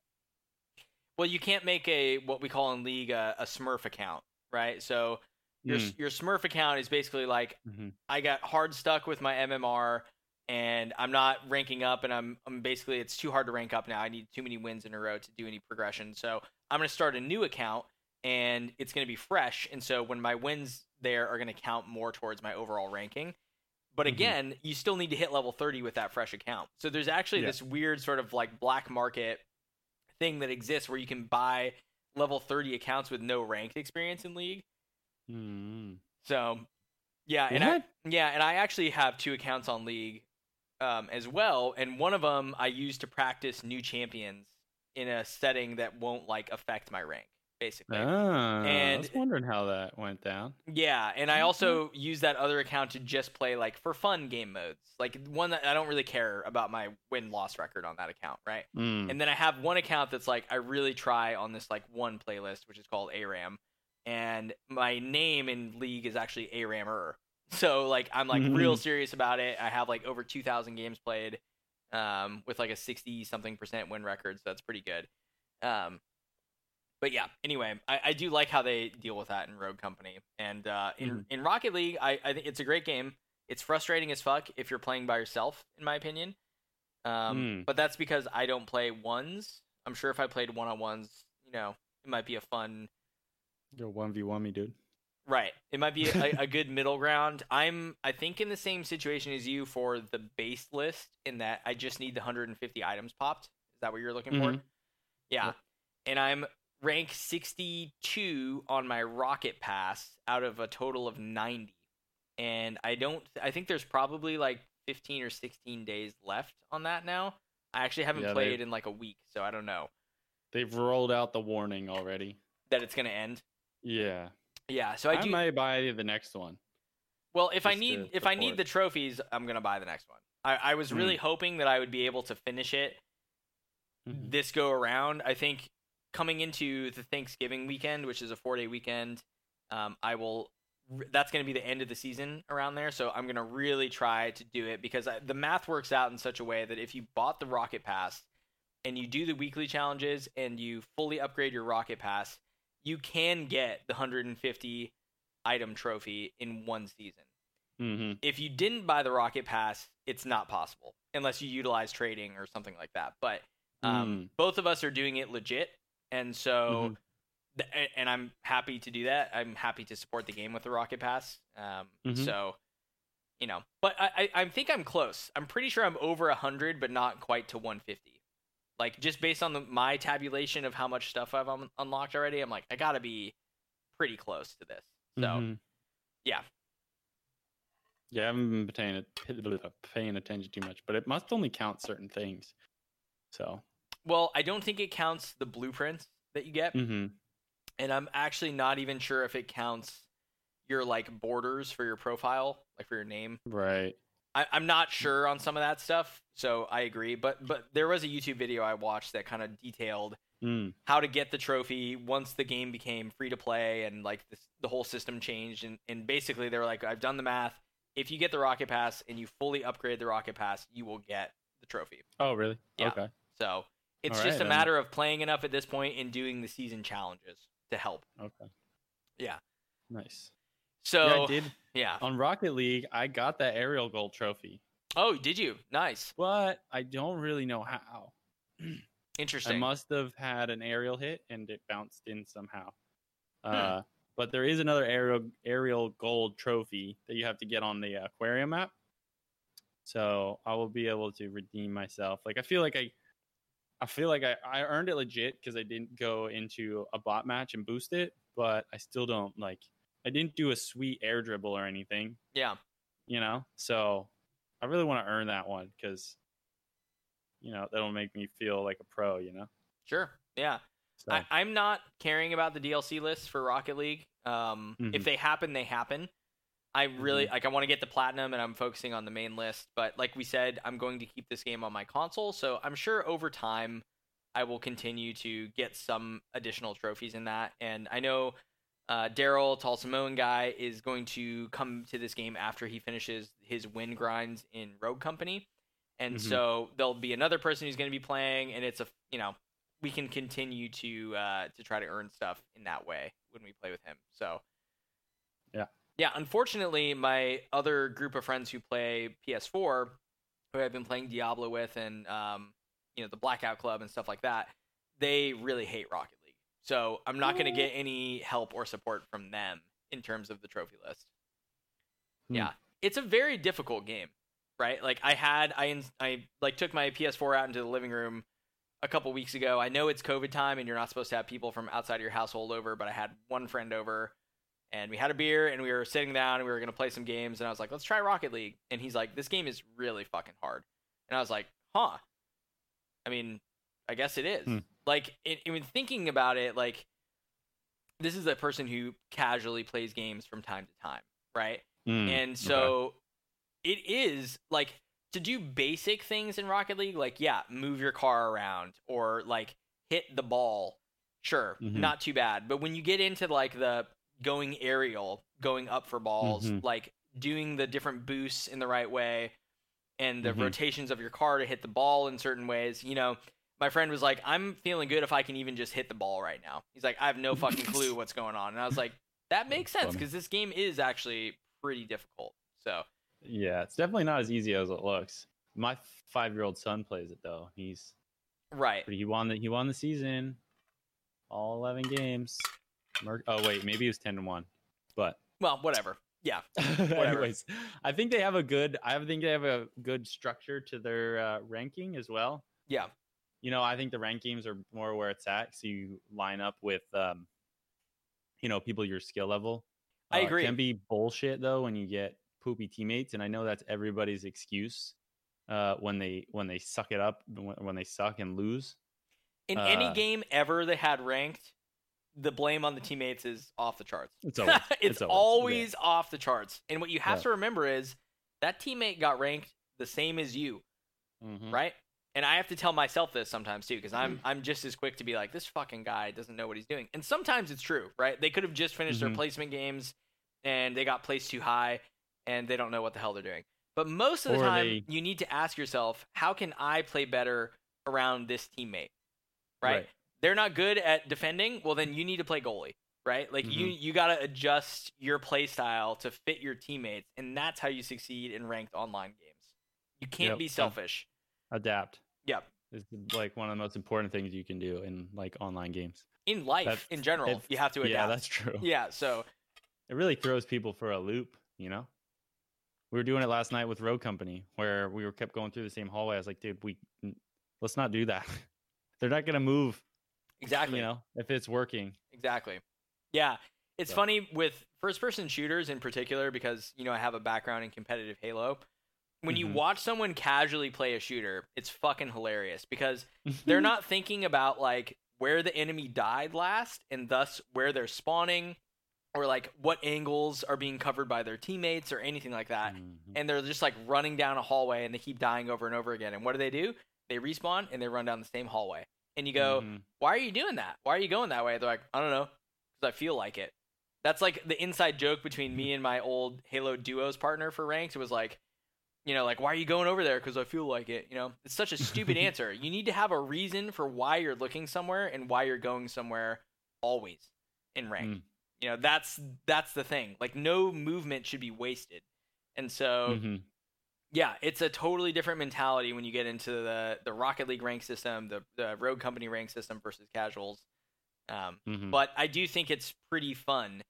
Well, you can't make a what we call in league a, a Smurf account, right? So your Mm. your Smurf account is basically like Mhm. I got hard stuck with my MMR and I'm not ranking up and I'm I'm basically it's too hard to rank up now. I need too many wins in a row to do any progression. So I'm going to start a new account and it's going to be fresh and so when my wins there are going to count more towards my overall ranking. But Mhm. again, you still need to hit level 30 with that fresh account. So there's actually Yeah. this weird sort of like black market thing that exists where you can buy level 30 accounts with no ranked experience in league. Mm. So, yeah, and I, yeah, and I actually have two accounts on League um, as well, and one of them I use to practice new champions in a setting that won't like affect my rank, basically. Ah, I was wondering how that went down. Yeah, and I also use that other account to just play like for fun game modes, like one that I don't really care about my win loss record on that account, right? Mm. And then I have one account that's like I really try on this like one playlist, which is called ARAM, and my name in League is actually A Rammer. (laughs) So like I'm like real serious about it. I have like over 2,000 games played, um, with like a 60 something percent win record, so that's pretty good. Um, but yeah, anyway, I, I do like how they deal with that in Rogue Company, and uh, in Mhm. in Rocket League, I, I think it's a great game. It's frustrating as fuck if you're playing by yourself, in my opinion. Um, Mm. But that's because I don't play ones. I'm sure if I played one on ones, you know, it might be a fun Go one v one me, dude. Right. It might be a, a good middle ground. I'm, I think, in the same situation as you for the base list, in that I just need the 150 items popped. Is that what you're looking for? Mhm. Yeah. Yep. And I'm rank 62 on my rocket pass out of a total of 90. And I don't, I think there's probably like 15 or 16 days left on that now. I actually haven't Yeah, played in like a week, so I don't know They've rolled out the warning already. that it's going to end. Yeah. Yeah. So I I, do. might buy the next one. Well, if I need if I need the trophies, I'm gonna buy the next one. I, I was Hmm. really hoping that I would be able to finish it Mhm. this go around. I think coming into the Thanksgiving weekend, which is a four day weekend, um, I will. That's going to be the end of the season around there, so I'm going to really try to do it because I, the math works out in such a way that if you bought the Rocket Pass and you do the weekly challenges and you fully upgrade your Rocket Pass, you can get the 150 item trophy in one season Mhm. if you didn't buy the rocket pass it's not possible unless you utilize trading or something like that but um, Mm. both of us are doing it legit and so Mhm. th- and i'm happy to do that i'm happy to support the game with the rocket pass um, Mhm. so you know but I, I i think i'm close i'm pretty sure i'm over 100 but not quite to 150 like just based on the, my tabulation of how much stuff i've un- unlocked already i'm like i gotta be pretty close to this so Mhm. yeah Yeah, I haven't been paying, paying attention too much, but it must only count certain things. So, Well, I don't think it counts the blueprints that you get, hmm and I'm actually not even sure if it counts your like borders for your profile, like for your name. right. I, I'm not sure on some of that stuff, so I agree. But but there was a YouTube video I watched that kind of detailed Mm. how to get the trophy once the game became free to play and like this, the whole system changed and, and basically they were like i've done the math if you get the rocket pass and you fully upgrade the rocket pass you will get the trophy Oh, really? Yeah. Okay. so it's All just right, a then. matter of playing enough at this point and doing the season challenges to help Okay. Yeah. Nice. so yeah, I did yeah. on Rocket League. I got that aerial gold trophy, oh did you nice but I don't really know how. (clears throat) interesting I must have had an aerial hit and it bounced in somehow. Hmm. Uh, but there is another aerial aerial gold trophy that you have to get on the aquarium map. So I will be able to redeem myself. Like I feel like I, I feel like I, I earned it legit because I didn't go into a bot match and boost it, but I still don't like. I didn't do a sweet air dribble or anything, yeah you know. So I really want to earn that one because, you know, that'll make me feel like a pro, you know. sure yeah So. I, I'm not caring about the DLC lists for Rocket League. Um, If Mhm. they happen, they happen. I really like. I want to get the platinum, and I'm focusing on the main list. But like we said, I'm going to keep this game on my console, so I'm sure over time I will continue to get some additional trophies in that. And I know uh, Daryl Tall Samoan guy is going to come to this game after he finishes his win grinds in Rogue Company, and Mhm. so there'll be another person who's going to be playing, and it's a you know we can continue to uh, to try to earn stuff in that way when we play with him. So Yeah. yeah. Unfortunately, my other group of friends who play PS4, who I've been playing Diablo with, and um, you know the Blackout Club and stuff like that, they really hate Rocket. So I'm not going to get any help or support from them in terms of the trophy list. Hmm. Yeah, it's a very difficult game, right? Like I had I I like took my PS4 out into the living room a couple weeks ago. I know it's COVID time and you're not supposed to have people from outside of your household over, but I had one friend over and we had a beer and we were sitting down and we were going to play some games and I was like, "Let's try Rocket League." And he's like, "This game is really fucking hard." And I was like, "Huh." I mean, I guess it is. Hmm. Like it, I thinking about it like this is a person who casually plays games from time to time, right? Mm, and okay. so it is like to do basic things in Rocket League, like yeah, move your car around or like hit the ball. Sure, Mhm. not too bad. But when you get into like the going aerial, going up for balls, Mhm. like doing the different boosts in the right way and the Mhm. rotations of your car to hit the ball in certain ways, you know, my friend was like, I'm feeling good if I can even just hit the ball right now. He's like, I have no (laughs) fucking clue what's going on. And I was like, that makes sense because this game is actually pretty difficult. So, Yeah, it's definitely not as easy as it looks. My five year old son plays it though. He's right. he won the he won the season, all eleven games. Mer- oh wait, maybe he was ten to one, but Well, whatever. Yeah. (laughs) anyways, I think they have a good. I think they have a good structure to their uh, ranking as well. Yeah. You know, I think the rankings are more where it's at. So you line up with, um, you know, people your skill level. I Uh, agree. Can be bullshit though when you get poopy teammates, and I know that's everybody's excuse uh, when they when they suck it up when, when they suck and lose. In any Uh, game ever that had ranked, the blame on the teammates is off the charts. It's always (laughs) it's, it's always- always off the charts. And what you have Yeah. to remember is that teammate got ranked the same as you, Mhm. right? And I have to tell myself this sometimes too, because I'm Mm-hmm. I'm just as quick to be like, this fucking guy doesn't know what he's doing. And sometimes it's true, right? They could have just finished their Mhm. placement games and they got placed too high and they don't know what the hell they're doing. But most of the Or time, they- you need to ask yourself, how can I play better around this teammate? Right? Right. They're not good at defending. Well, then you need to play goalie, right? Like you Mm-hmm. you got to adjust your play style to fit your teammates, and that's how you succeed in ranked online games. You can't Yep. be selfish. Adapt. Yep. It's like one of the most important things you can do in like online games. In life, That's- in general, you have to adapt. Yeah, that's true. yeah. So It really throws people for a loop, you know. We were doing it last night with Rogue Company, where we were kept going through the same hallway. I was like, dude, we let's not do that. (laughs) They're not gonna move, exactly. you know, if it's working. Exactly. Yeah. It's So- funny with first person shooters in particular because, you know, I have a background in competitive Halo. When you Mhm. watch someone casually play a shooter, it's fucking hilarious because (laughs) they're not thinking about like where the enemy died last and thus where they're spawning or like what angles are being covered by their teammates or anything like that. Mhm. And they're just like running down a hallway and they keep dying over and over again. And what do they do? They respawn and they run down the same hallway. and you go, Mhm. why are you doing that? Why are you going that way? They're like, I don't know, because I feel like it. That's like the inside joke between me and my old Halo duos partner for ranked. It was like, you know, like why are you going over there? Because I feel like it. You know, it's such a stupid (laughs) answer. You need to have a reason for why you're looking somewhere and why you're going somewhere always in rank. Mm. You know, that's that's the thing. Like no movement should be wasted. And so Mhm. yeah, it's a totally different mentality when you get into the the Rocket League rank system, the the Rogue Company rank system versus casuals. Um, Mhm. but I do think it's pretty fun.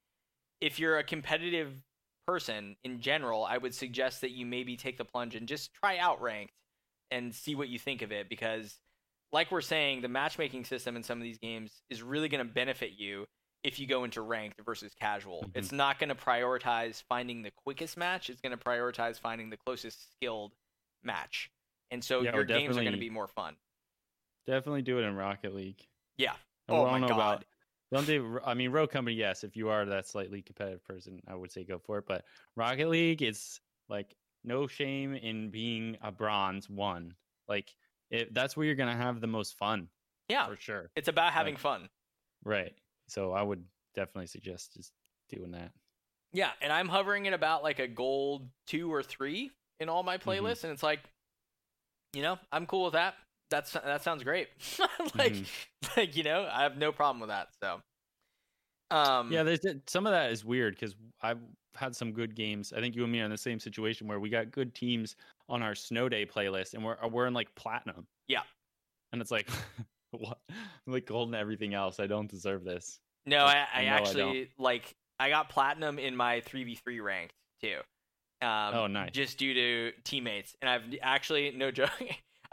If you're a competitive person in general, I would suggest that you maybe take the plunge and just try out ranked and see what you think of it because like we're saying, the matchmaking system in some of these games is really going to benefit you if you go into ranked versus casual. Mhm. It's not going to prioritize finding the quickest match, it's going to prioritize finding the closest skilled match. And so Yeah, your games are going to be more fun. Definitely do it in Rocket League. Yeah. I Oh my god. about don't do I mean Rogue Company, yes, if you are that slightly competitive person, I would say go for it. But Rocket League it's like no shame in being a bronze one. Like it, that's where you're gonna have the most fun Yeah. for sure. It's about having Like- fun. Right. So I would definitely suggest just doing that. Yeah, and I'm hovering at about like a gold two or three in all my mm-hmm. playlists, and it's like, you know, I'm cool with that. That's that sounds great. (laughs) like, like you know, I have no problem with that. So, um, Yeah, there's some of that is weird because I've had some good games. I think you and me are in the same situation where we got good teams on our snow day playlist, and we're we're in like platinum. Yeah. and it's like, (laughs) what? I'm like golden everything else. I don't deserve this. no, I, I I actually like I got platinum in my three v three ranked too. Um, Oh, nice. Just due to teammates, and I've actually no joke.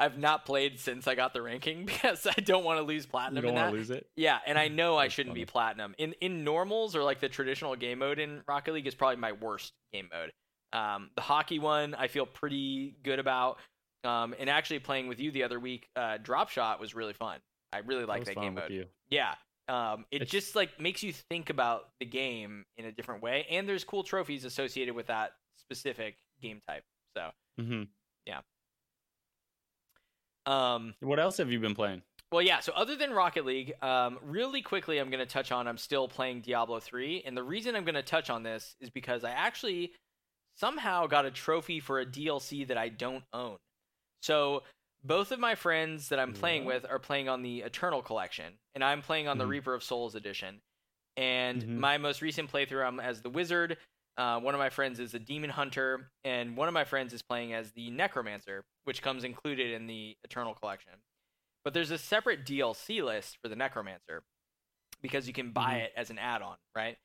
I've not played since I got the ranking (laughs) because I don't want to lose You platinum don't in want that. to lose it. Yeah, and I know I shouldn't be platinum. In in normals or like the traditional game mode in Rocket League is probably my worst game mode. Um, the hockey one I feel pretty good about. Um, and actually playing with you the other week, uh, Drop Shot was really fun. I really like was that game mode. You. Yeah. Um, it It's- just like makes you think about the game in a different way, and there's cool trophies associated with that specific game type. So, hmm um, What else have you been playing? Well, yeah. So other than Rocket League, um, really quickly, I'm going to touch on. I'm still playing Diablo 3, and the reason I'm going to touch on this is because I actually somehow got a trophy for a DLC that I don't own. So both of my friends that I'm playing with are playing on the Eternal Collection, and I'm playing on the Mhm. Reaper of Souls edition. And Mhm. my most recent playthrough, I'm as the Wizard. Uh, one of my friends is the Demon Hunter, and one of my friends is playing as the Necromancer, which comes included in the Eternal Collection. But there's a separate DLC list for the Necromancer because you can buy Mhm. it as an add-on, right?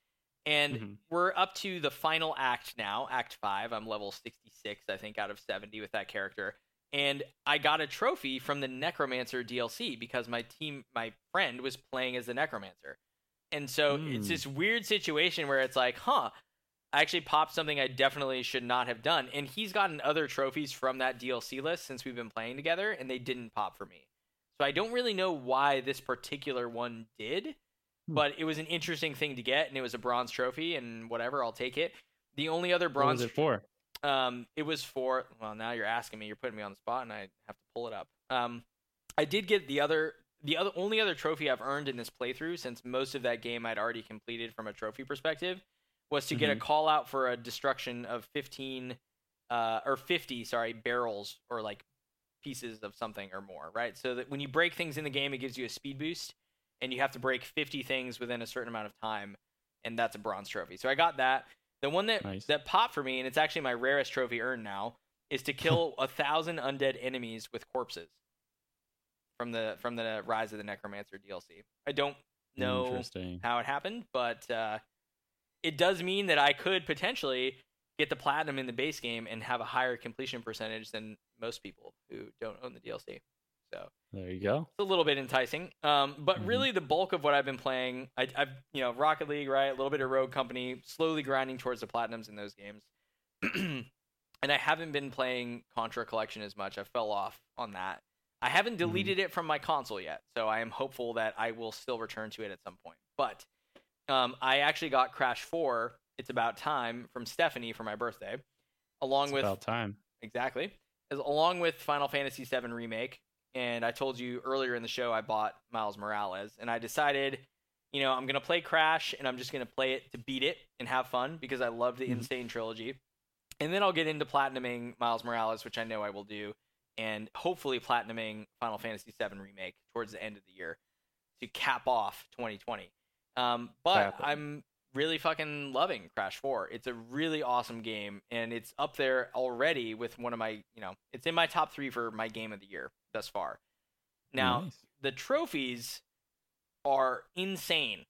And Mhm. we're up to the final act now, Act Five. I'm level 66, I think, out of 70 with that character. And I got a trophy from the Necromancer DLC because my team, my friend, was playing as the Necromancer. And so it's Mm. this weird situation where it's like, huh, I actually popped something I definitely should not have done. And he's gotten other trophies from that DLC list since we've been playing together, and they didn't pop for me. So I don't really know why this particular one did, Hmm. but it was an interesting thing to get, and it was a bronze trophy, and whatever, I'll take it. The only other What bronze was it for? um, it was for. Well, now you're asking me. You're putting me on the spot, and I have to pull it up. Um, I did get the other, the other only other trophy I've earned in this playthrough, since most of that game I'd already completed from a trophy perspective, was to get a Mhm. call out for a destruction of 15, uh, or 50, sorry, barrels or like pieces of something or more, right? So that when you break things in the game, it gives you a speed boost, and you have to break 50 things within a certain amount of time, and that's a bronze trophy. So I got that. The one that Nice. that popped for me, and it's actually my rarest trophy earned now, is to kill (laughs) a thousand undead enemies with corpses from the from the Rise of the Necromancer DLC. I don't know how it happened, but uh, it does mean that I could potentially get the platinum in the base game and have a higher completion percentage than most people who don't own the DLC. So There you go. it's a little bit enticing. Um, but Mhm. really, the bulk of what I've been playing, I, I've you know Rocket League, right? A little bit of Rogue Company, slowly grinding towards the platinums in those games. (clears throat) and I haven't been playing Contra Collection as much. I fell off on that. I haven't deleted it from my console yet, so I am hopeful that I will still return to it at some point. But um, I actually got Crash Four. It's about time from Stephanie for my birthday, along It's with about time. exactly as along with Final Fantasy VII remake and I told you earlier in the show I bought Miles Morales, and I decided, you know, I'm gonna play Crash, and I'm just gonna play it to beat it and have fun because I love the Mhm. N. Sane trilogy, and then I'll get into platinuming Miles Morales, which I know I will do, and hopefully platinuming Final Fantasy VII remake towards the end of the year to cap off 2020. Um, but it. I'm really fucking loving Crash 4. It's a really awesome game, and it's up there already with one of my, you know, it's in my top three for my game of the year thus far. Now, Nice. the trophies are insane,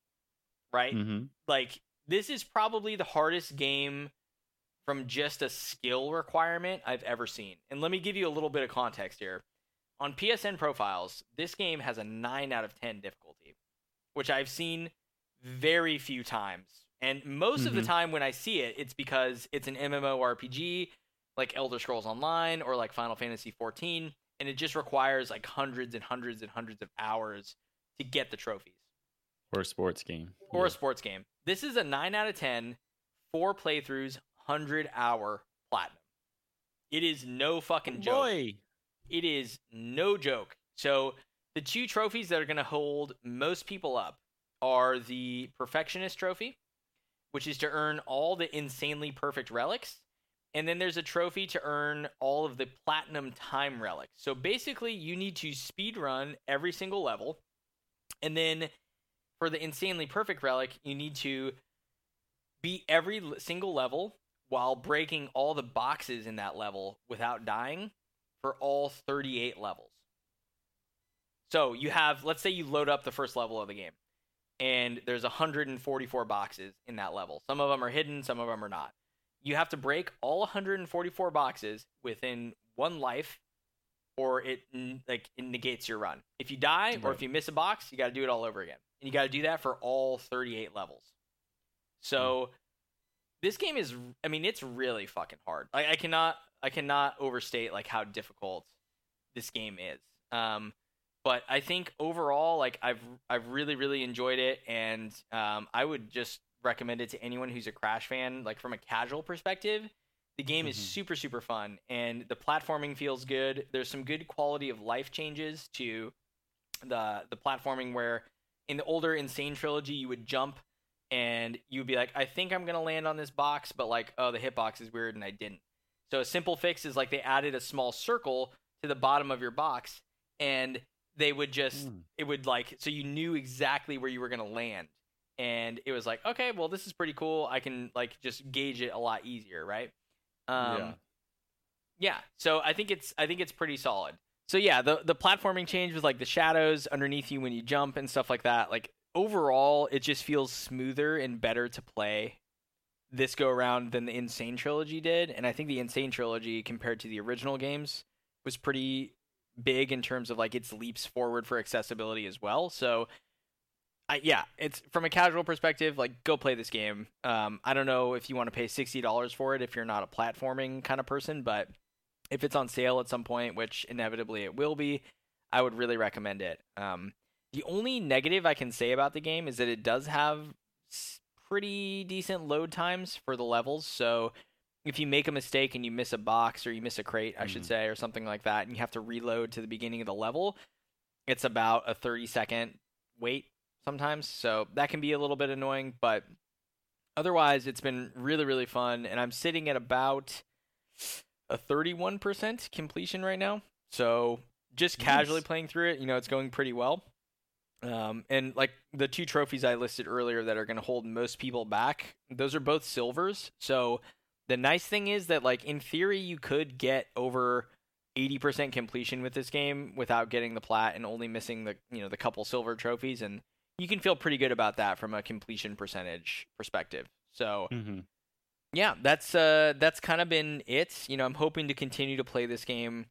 right? Mhm. Like, this is probably the hardest game from just a skill requirement I've ever seen. And let me give you a little bit of context here. On PSN profiles, this game has a 9 out of 10 difficulty, which I've seen very few times. And most of the Mhm. time when I see it, it's because it's an MMORPG like Elder Scrolls Online or like Final Fantasy 14, and it just requires like hundreds and hundreds and hundreds of hours to get the trophies Or a sports game. or Yeah. a sports game. This is a 9 out of 10, four playthroughs, 100 hour platinum. It is no fucking joke. Boy. It is no joke. So, the two trophies that are going to hold most people up are the Perfectionist Trophy, which is to earn all the insanely perfect relics. And then there's a trophy to earn all of the platinum time relics. So basically, you need to speed run every single level. And then for the insanely perfect relic, you need to beat every single level while breaking all the boxes in that level without dying for all 38 levels. So you have, let's say you load up the first level of the game, and there's 144 boxes in that level. Some of them are hidden, some of them are not. You have to break all 144 boxes within one life, or it like it negates your run. If you die or if you miss a box, you got to do it all over again, and you got to do that for all 38 levels. So this game is, I mean, it's really fucking hard. Like I cannot, I cannot overstate like how difficult this game is. Um, but I think overall, like I've I've really really enjoyed it, and um, I would just recommend it to anyone who's a Crash fan. Like from a casual perspective, the game is Mhm. super super fun, and the platforming feels good. There's some good quality of life changes to the the platforming where in the older N. Sane trilogy you would jump and you'd be like, I think I'm gonna land on this box, but like, oh, the hitbox is weird and I didn't. So a simple fix is like they added a small circle to the bottom of your box, and they would just Mm. it would like so you knew exactly where you were gonna land, and it was like, okay, well this is pretty cool. I can like just gauge it a lot easier, right? Um, yeah. yeah so i think it's i think it's pretty solid so yeah the the platforming change with like the shadows underneath you when you jump and stuff like that like overall it just feels smoother and better to play this go around than the N. Sane trilogy did and i think the N. Sane trilogy compared to the original games was pretty big in terms of like its leaps forward for accessibility as well so I, yeah, it's from a casual perspective. Like, go play this game. Um, I don't know if you want to pay sixty dollars for it if you're not a platforming kind of person, but if it's on sale at some point, which inevitably it will be, I would really recommend it. Um, the only negative I can say about the game is that it does have pretty decent load times for the levels. So if you make a mistake and you miss a box or you miss a crate, I should Mhm. say, or something like that, and you have to reload to the beginning of the level, it's about a 30 second wait sometimes. So that can be a little bit annoying, but otherwise, it's been really, really fun. And I'm sitting at about a 31% completion right now. So just casually Nice. playing through it, you know, it's going pretty well. Um, and like the two trophies I listed earlier that are going to hold most people back, those are both silvers. So the nice thing is that, like, in theory, you could get over 80% completion with this game without getting the plat and only missing the, you know, the couple silver trophies. And you can feel pretty good about that from a completion percentage perspective. So, Mhm. yeah, that's uh that's kind of been it. You know, I'm hoping to continue to play this game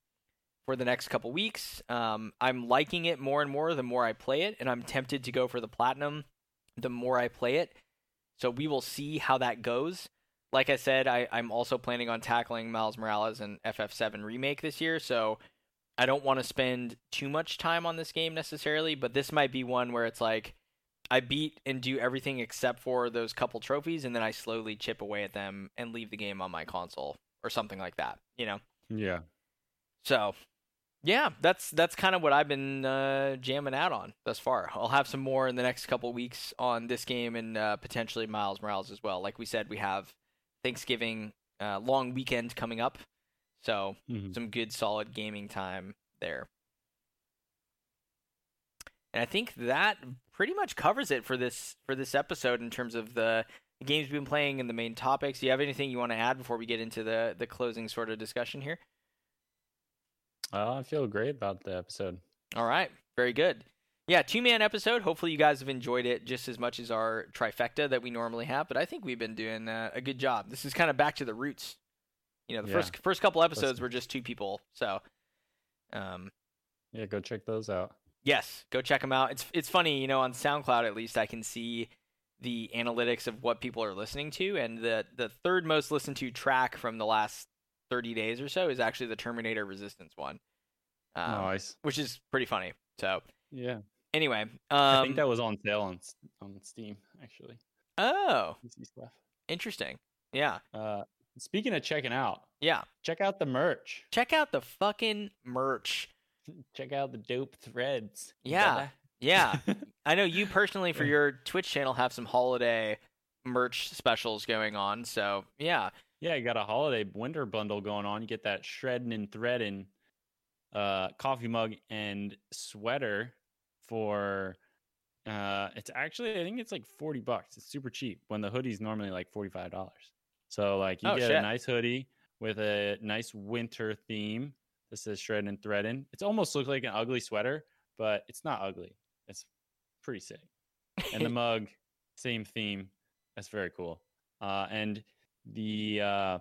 for the next couple weeks. Um, I'm liking it more and more the more I play it, and I'm tempted to go for the platinum the more I play it. So we will see how that goes. Like I said, I, I'm also planning on tackling Miles Morales and FF7 remake this year, so I don't want to spend too much time on this game necessarily, but this might be one where it's like I beat and do everything except for those couple trophies, and then I slowly chip away at them and leave the game on my console or something like that, you know? Yeah. So, yeah, that's that's kind of what I've been uh, jamming out on thus far. I'll have some more in the next couple weeks on this game and uh, potentially Miles Morales as well. Like we said, we have Thanksgiving uh, long weekend coming up, so Mhm. some good solid gaming time there. And I think that pretty much covers it for this for this episode in terms of the games we've been playing and the main topics. Do you have anything you want to add before we get into the the closing sort of discussion here? Uh, I feel great about the episode. All right, very good. Yeah, two man episode. Hopefully, you guys have enjoyed it just as much as our trifecta that we normally have. But I think we've been doing uh, a good job. This is kind of back to the roots. You know, the Yeah. first first couple episodes were just two people. So, um, Yeah, go check those out. yes, go check them out. It's it's funny, you know, on SoundCloud at least I can see the analytics of what people are listening to, and the the third most listened to track from the last thirty days or so is actually the Terminator Resistance one, um, nice. which is pretty funny. So Yeah, anyway, um, I think that was on sale on on Steam actually. oh, PC stuff. interesting. Yeah, Uh, speaking of checking out, yeah. check out the merch. Check out the fucking merch. (laughs) Check out the dope threads. Yeah. Yeah. (laughs) I know you personally for your Twitch channel have some holiday merch specials going on. So yeah, Yeah, you got a holiday winter bundle going on. You get that shredding and threading uh coffee mug and sweater for uh it's actually I think it's like 40 bucks. It's super cheap when the hoodie's normally like $45. So like you Oh, get shit. a nice hoodie with a nice winter theme that says shred and threading. It's almost looks like an ugly sweater, but it's not ugly. It's pretty sick. And the (laughs) mug, same theme. That's very cool. Uh, and the uh,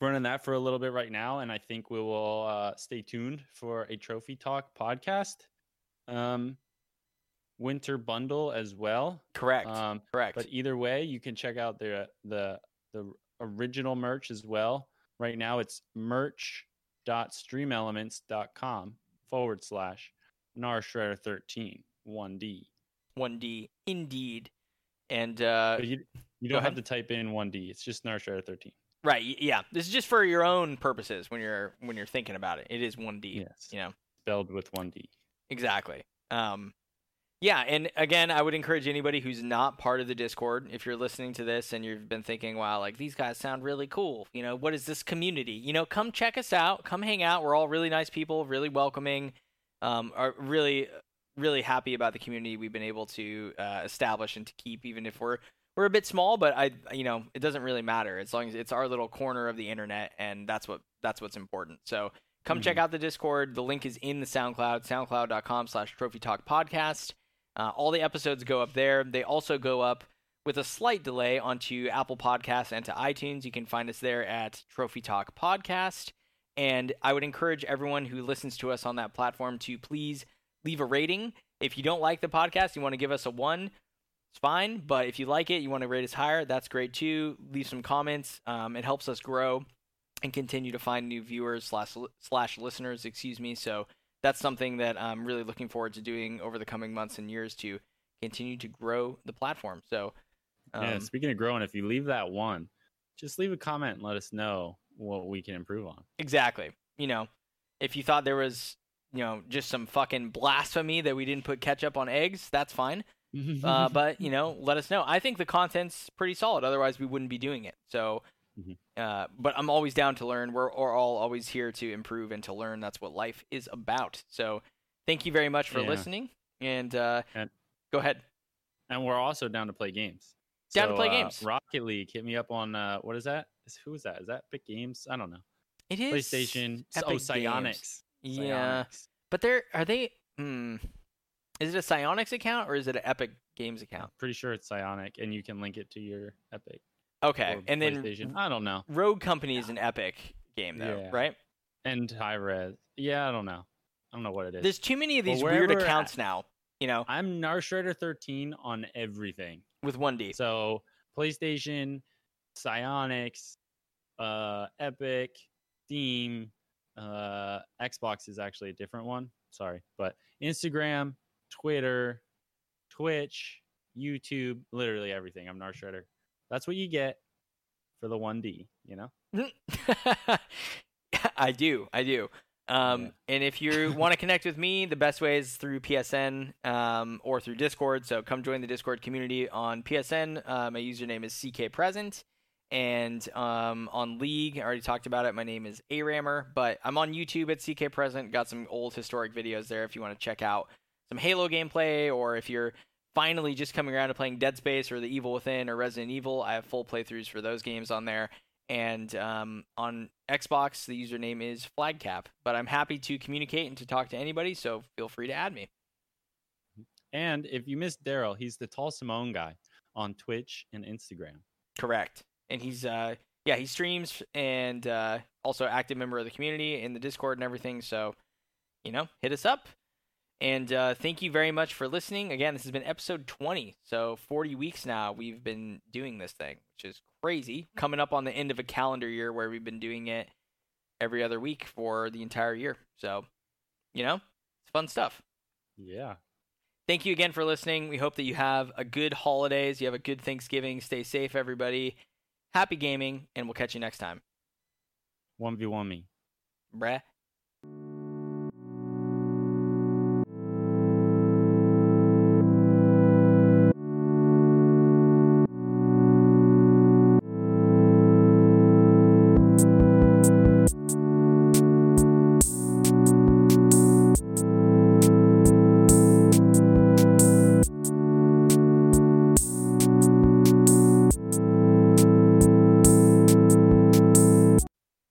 running that for a little bit right now, and I think we will uh, stay tuned for a Trophy Talk podcast um, winter bundle as well. correct, Um, correct. but either way, you can check out the the the original merch as well. Right now, it's merch.streamelements.com forward slash narshredder 13 1D. One D indeed, and uh, you you don't have to type in 1D. It's just narshredder 13. right, yeah. This is just for your own purposes when you're when you're thinking about it. It is one D. Yes, You know. spelled with 1D. Exactly. Um, yeah, and again, I would encourage anybody who's not part of the Discord, if you're listening to this and you've been thinking, "Wow, like these guys sound really cool," you know, what is this community? You know, come check us out, come hang out. We're all really nice people, really welcoming. Um, are really, really happy about the community we've been able to uh, establish and to keep, even if we're we're a bit small. But I, you know, it doesn't really matter as long as it's our little corner of the internet, and that's what that's what's important. So come check out the discord. The link is in the soundcloud soundcloud.com slash trophy talk podcast. Uh, all the episodes go up there. They also go up with a slight delay onto apple podcasts and to itunes. You can find us there at trophy talk podcast. And i would encourage everyone who listens to us on that platform to please leave a rating. If you don't like the podcast you want to give us a one it's fine. But if you like it you want to rate us higher that's great too. Leave some comments. Um, it helps us grow and continue to find new viewers slash slash listeners. Excuse me. So that's something that I'm really looking forward to doing over the coming months and years to continue to grow the platform. So um, yeah, speaking of growing, if you leave that one, just leave a comment and let us know what we can improve on. exactly. You know, if you thought there was you know just some fucking blasphemy that we didn't put ketchup on eggs, that's fine. (laughs) Uh, but you know, let us know. I think the content's pretty solid. Otherwise, we wouldn't be doing it. So. Mhm. Uh, but I'm always down to learn. We're, we're all always here to improve and to learn. That's what life is about. So, thank you very much for Yeah. listening. And, uh, And- go ahead. and we're also down to play games. Down to So, play uh, games. Rocket League, hit me up on uh, what is that? Is, who is that? Is that Epic Games? I don't know. It is PlayStation. oh, Epic Psyonix. Games. Yeah, Psyonix. but they're are they? Hmm. Is it a Psyonix account or is it an Epic Games account? Pretty sure it's Psyonix, and you can link it to your Epic. Okay, and then I don't know. Rogue Company is an Epic game though, Yeah. right? And Hi-Rez. Yeah, I don't know. I don't know what it is. There's too many of these weird accounts now. You know, I'm Narshredder 13 on everything. with one D. So PlayStation, Psyonix, uh, Epic, Steam, uh, Xbox is actually a different one. Sorry, but Instagram, Twitter, Twitch, YouTube, literally everything. I'm Narshredder. That's what you get for the 1D. You know. (laughs) I do, I do. Um, Yeah. And if you (laughs) want to connect with me, the best way is through PSN um, or through Discord. So come join the Discord community on PSN. Uh, my username is CK Present. And um, on League, I already talked about it. My name is Arammer, but I'm on YouTube at CK Present. Got some old historic videos there if you want to check out some Halo gameplay, or if you're finally just coming around to playing Dead Space or The Evil Within or Resident Evil. I have full playthroughs for those games on there. And um, on Xbox, the username is Flagcap. But I'm happy to communicate and to talk to anybody, so feel free to add me. And if you missed Daryl, he's the tall Simone guy on Twitch and Instagram. Correct. And he's uh yeah, he streams and uh also active member of the community in the Discord and everything. So, you know, hit us up. And uh thank you very much for listening. Again, this has been episode 20. So, 40 weeks now we've been doing this thing, which is crazy. Coming up on the end of a calendar year where we've been doing it every other week for the entire year. So, you know, it's fun stuff. Yeah. Thank you again for listening. We hope that you have a good holidays. You have a good Thanksgiving. Stay safe, everybody. Happy gaming, and we'll catch you next time. 1v1 me. Bruh.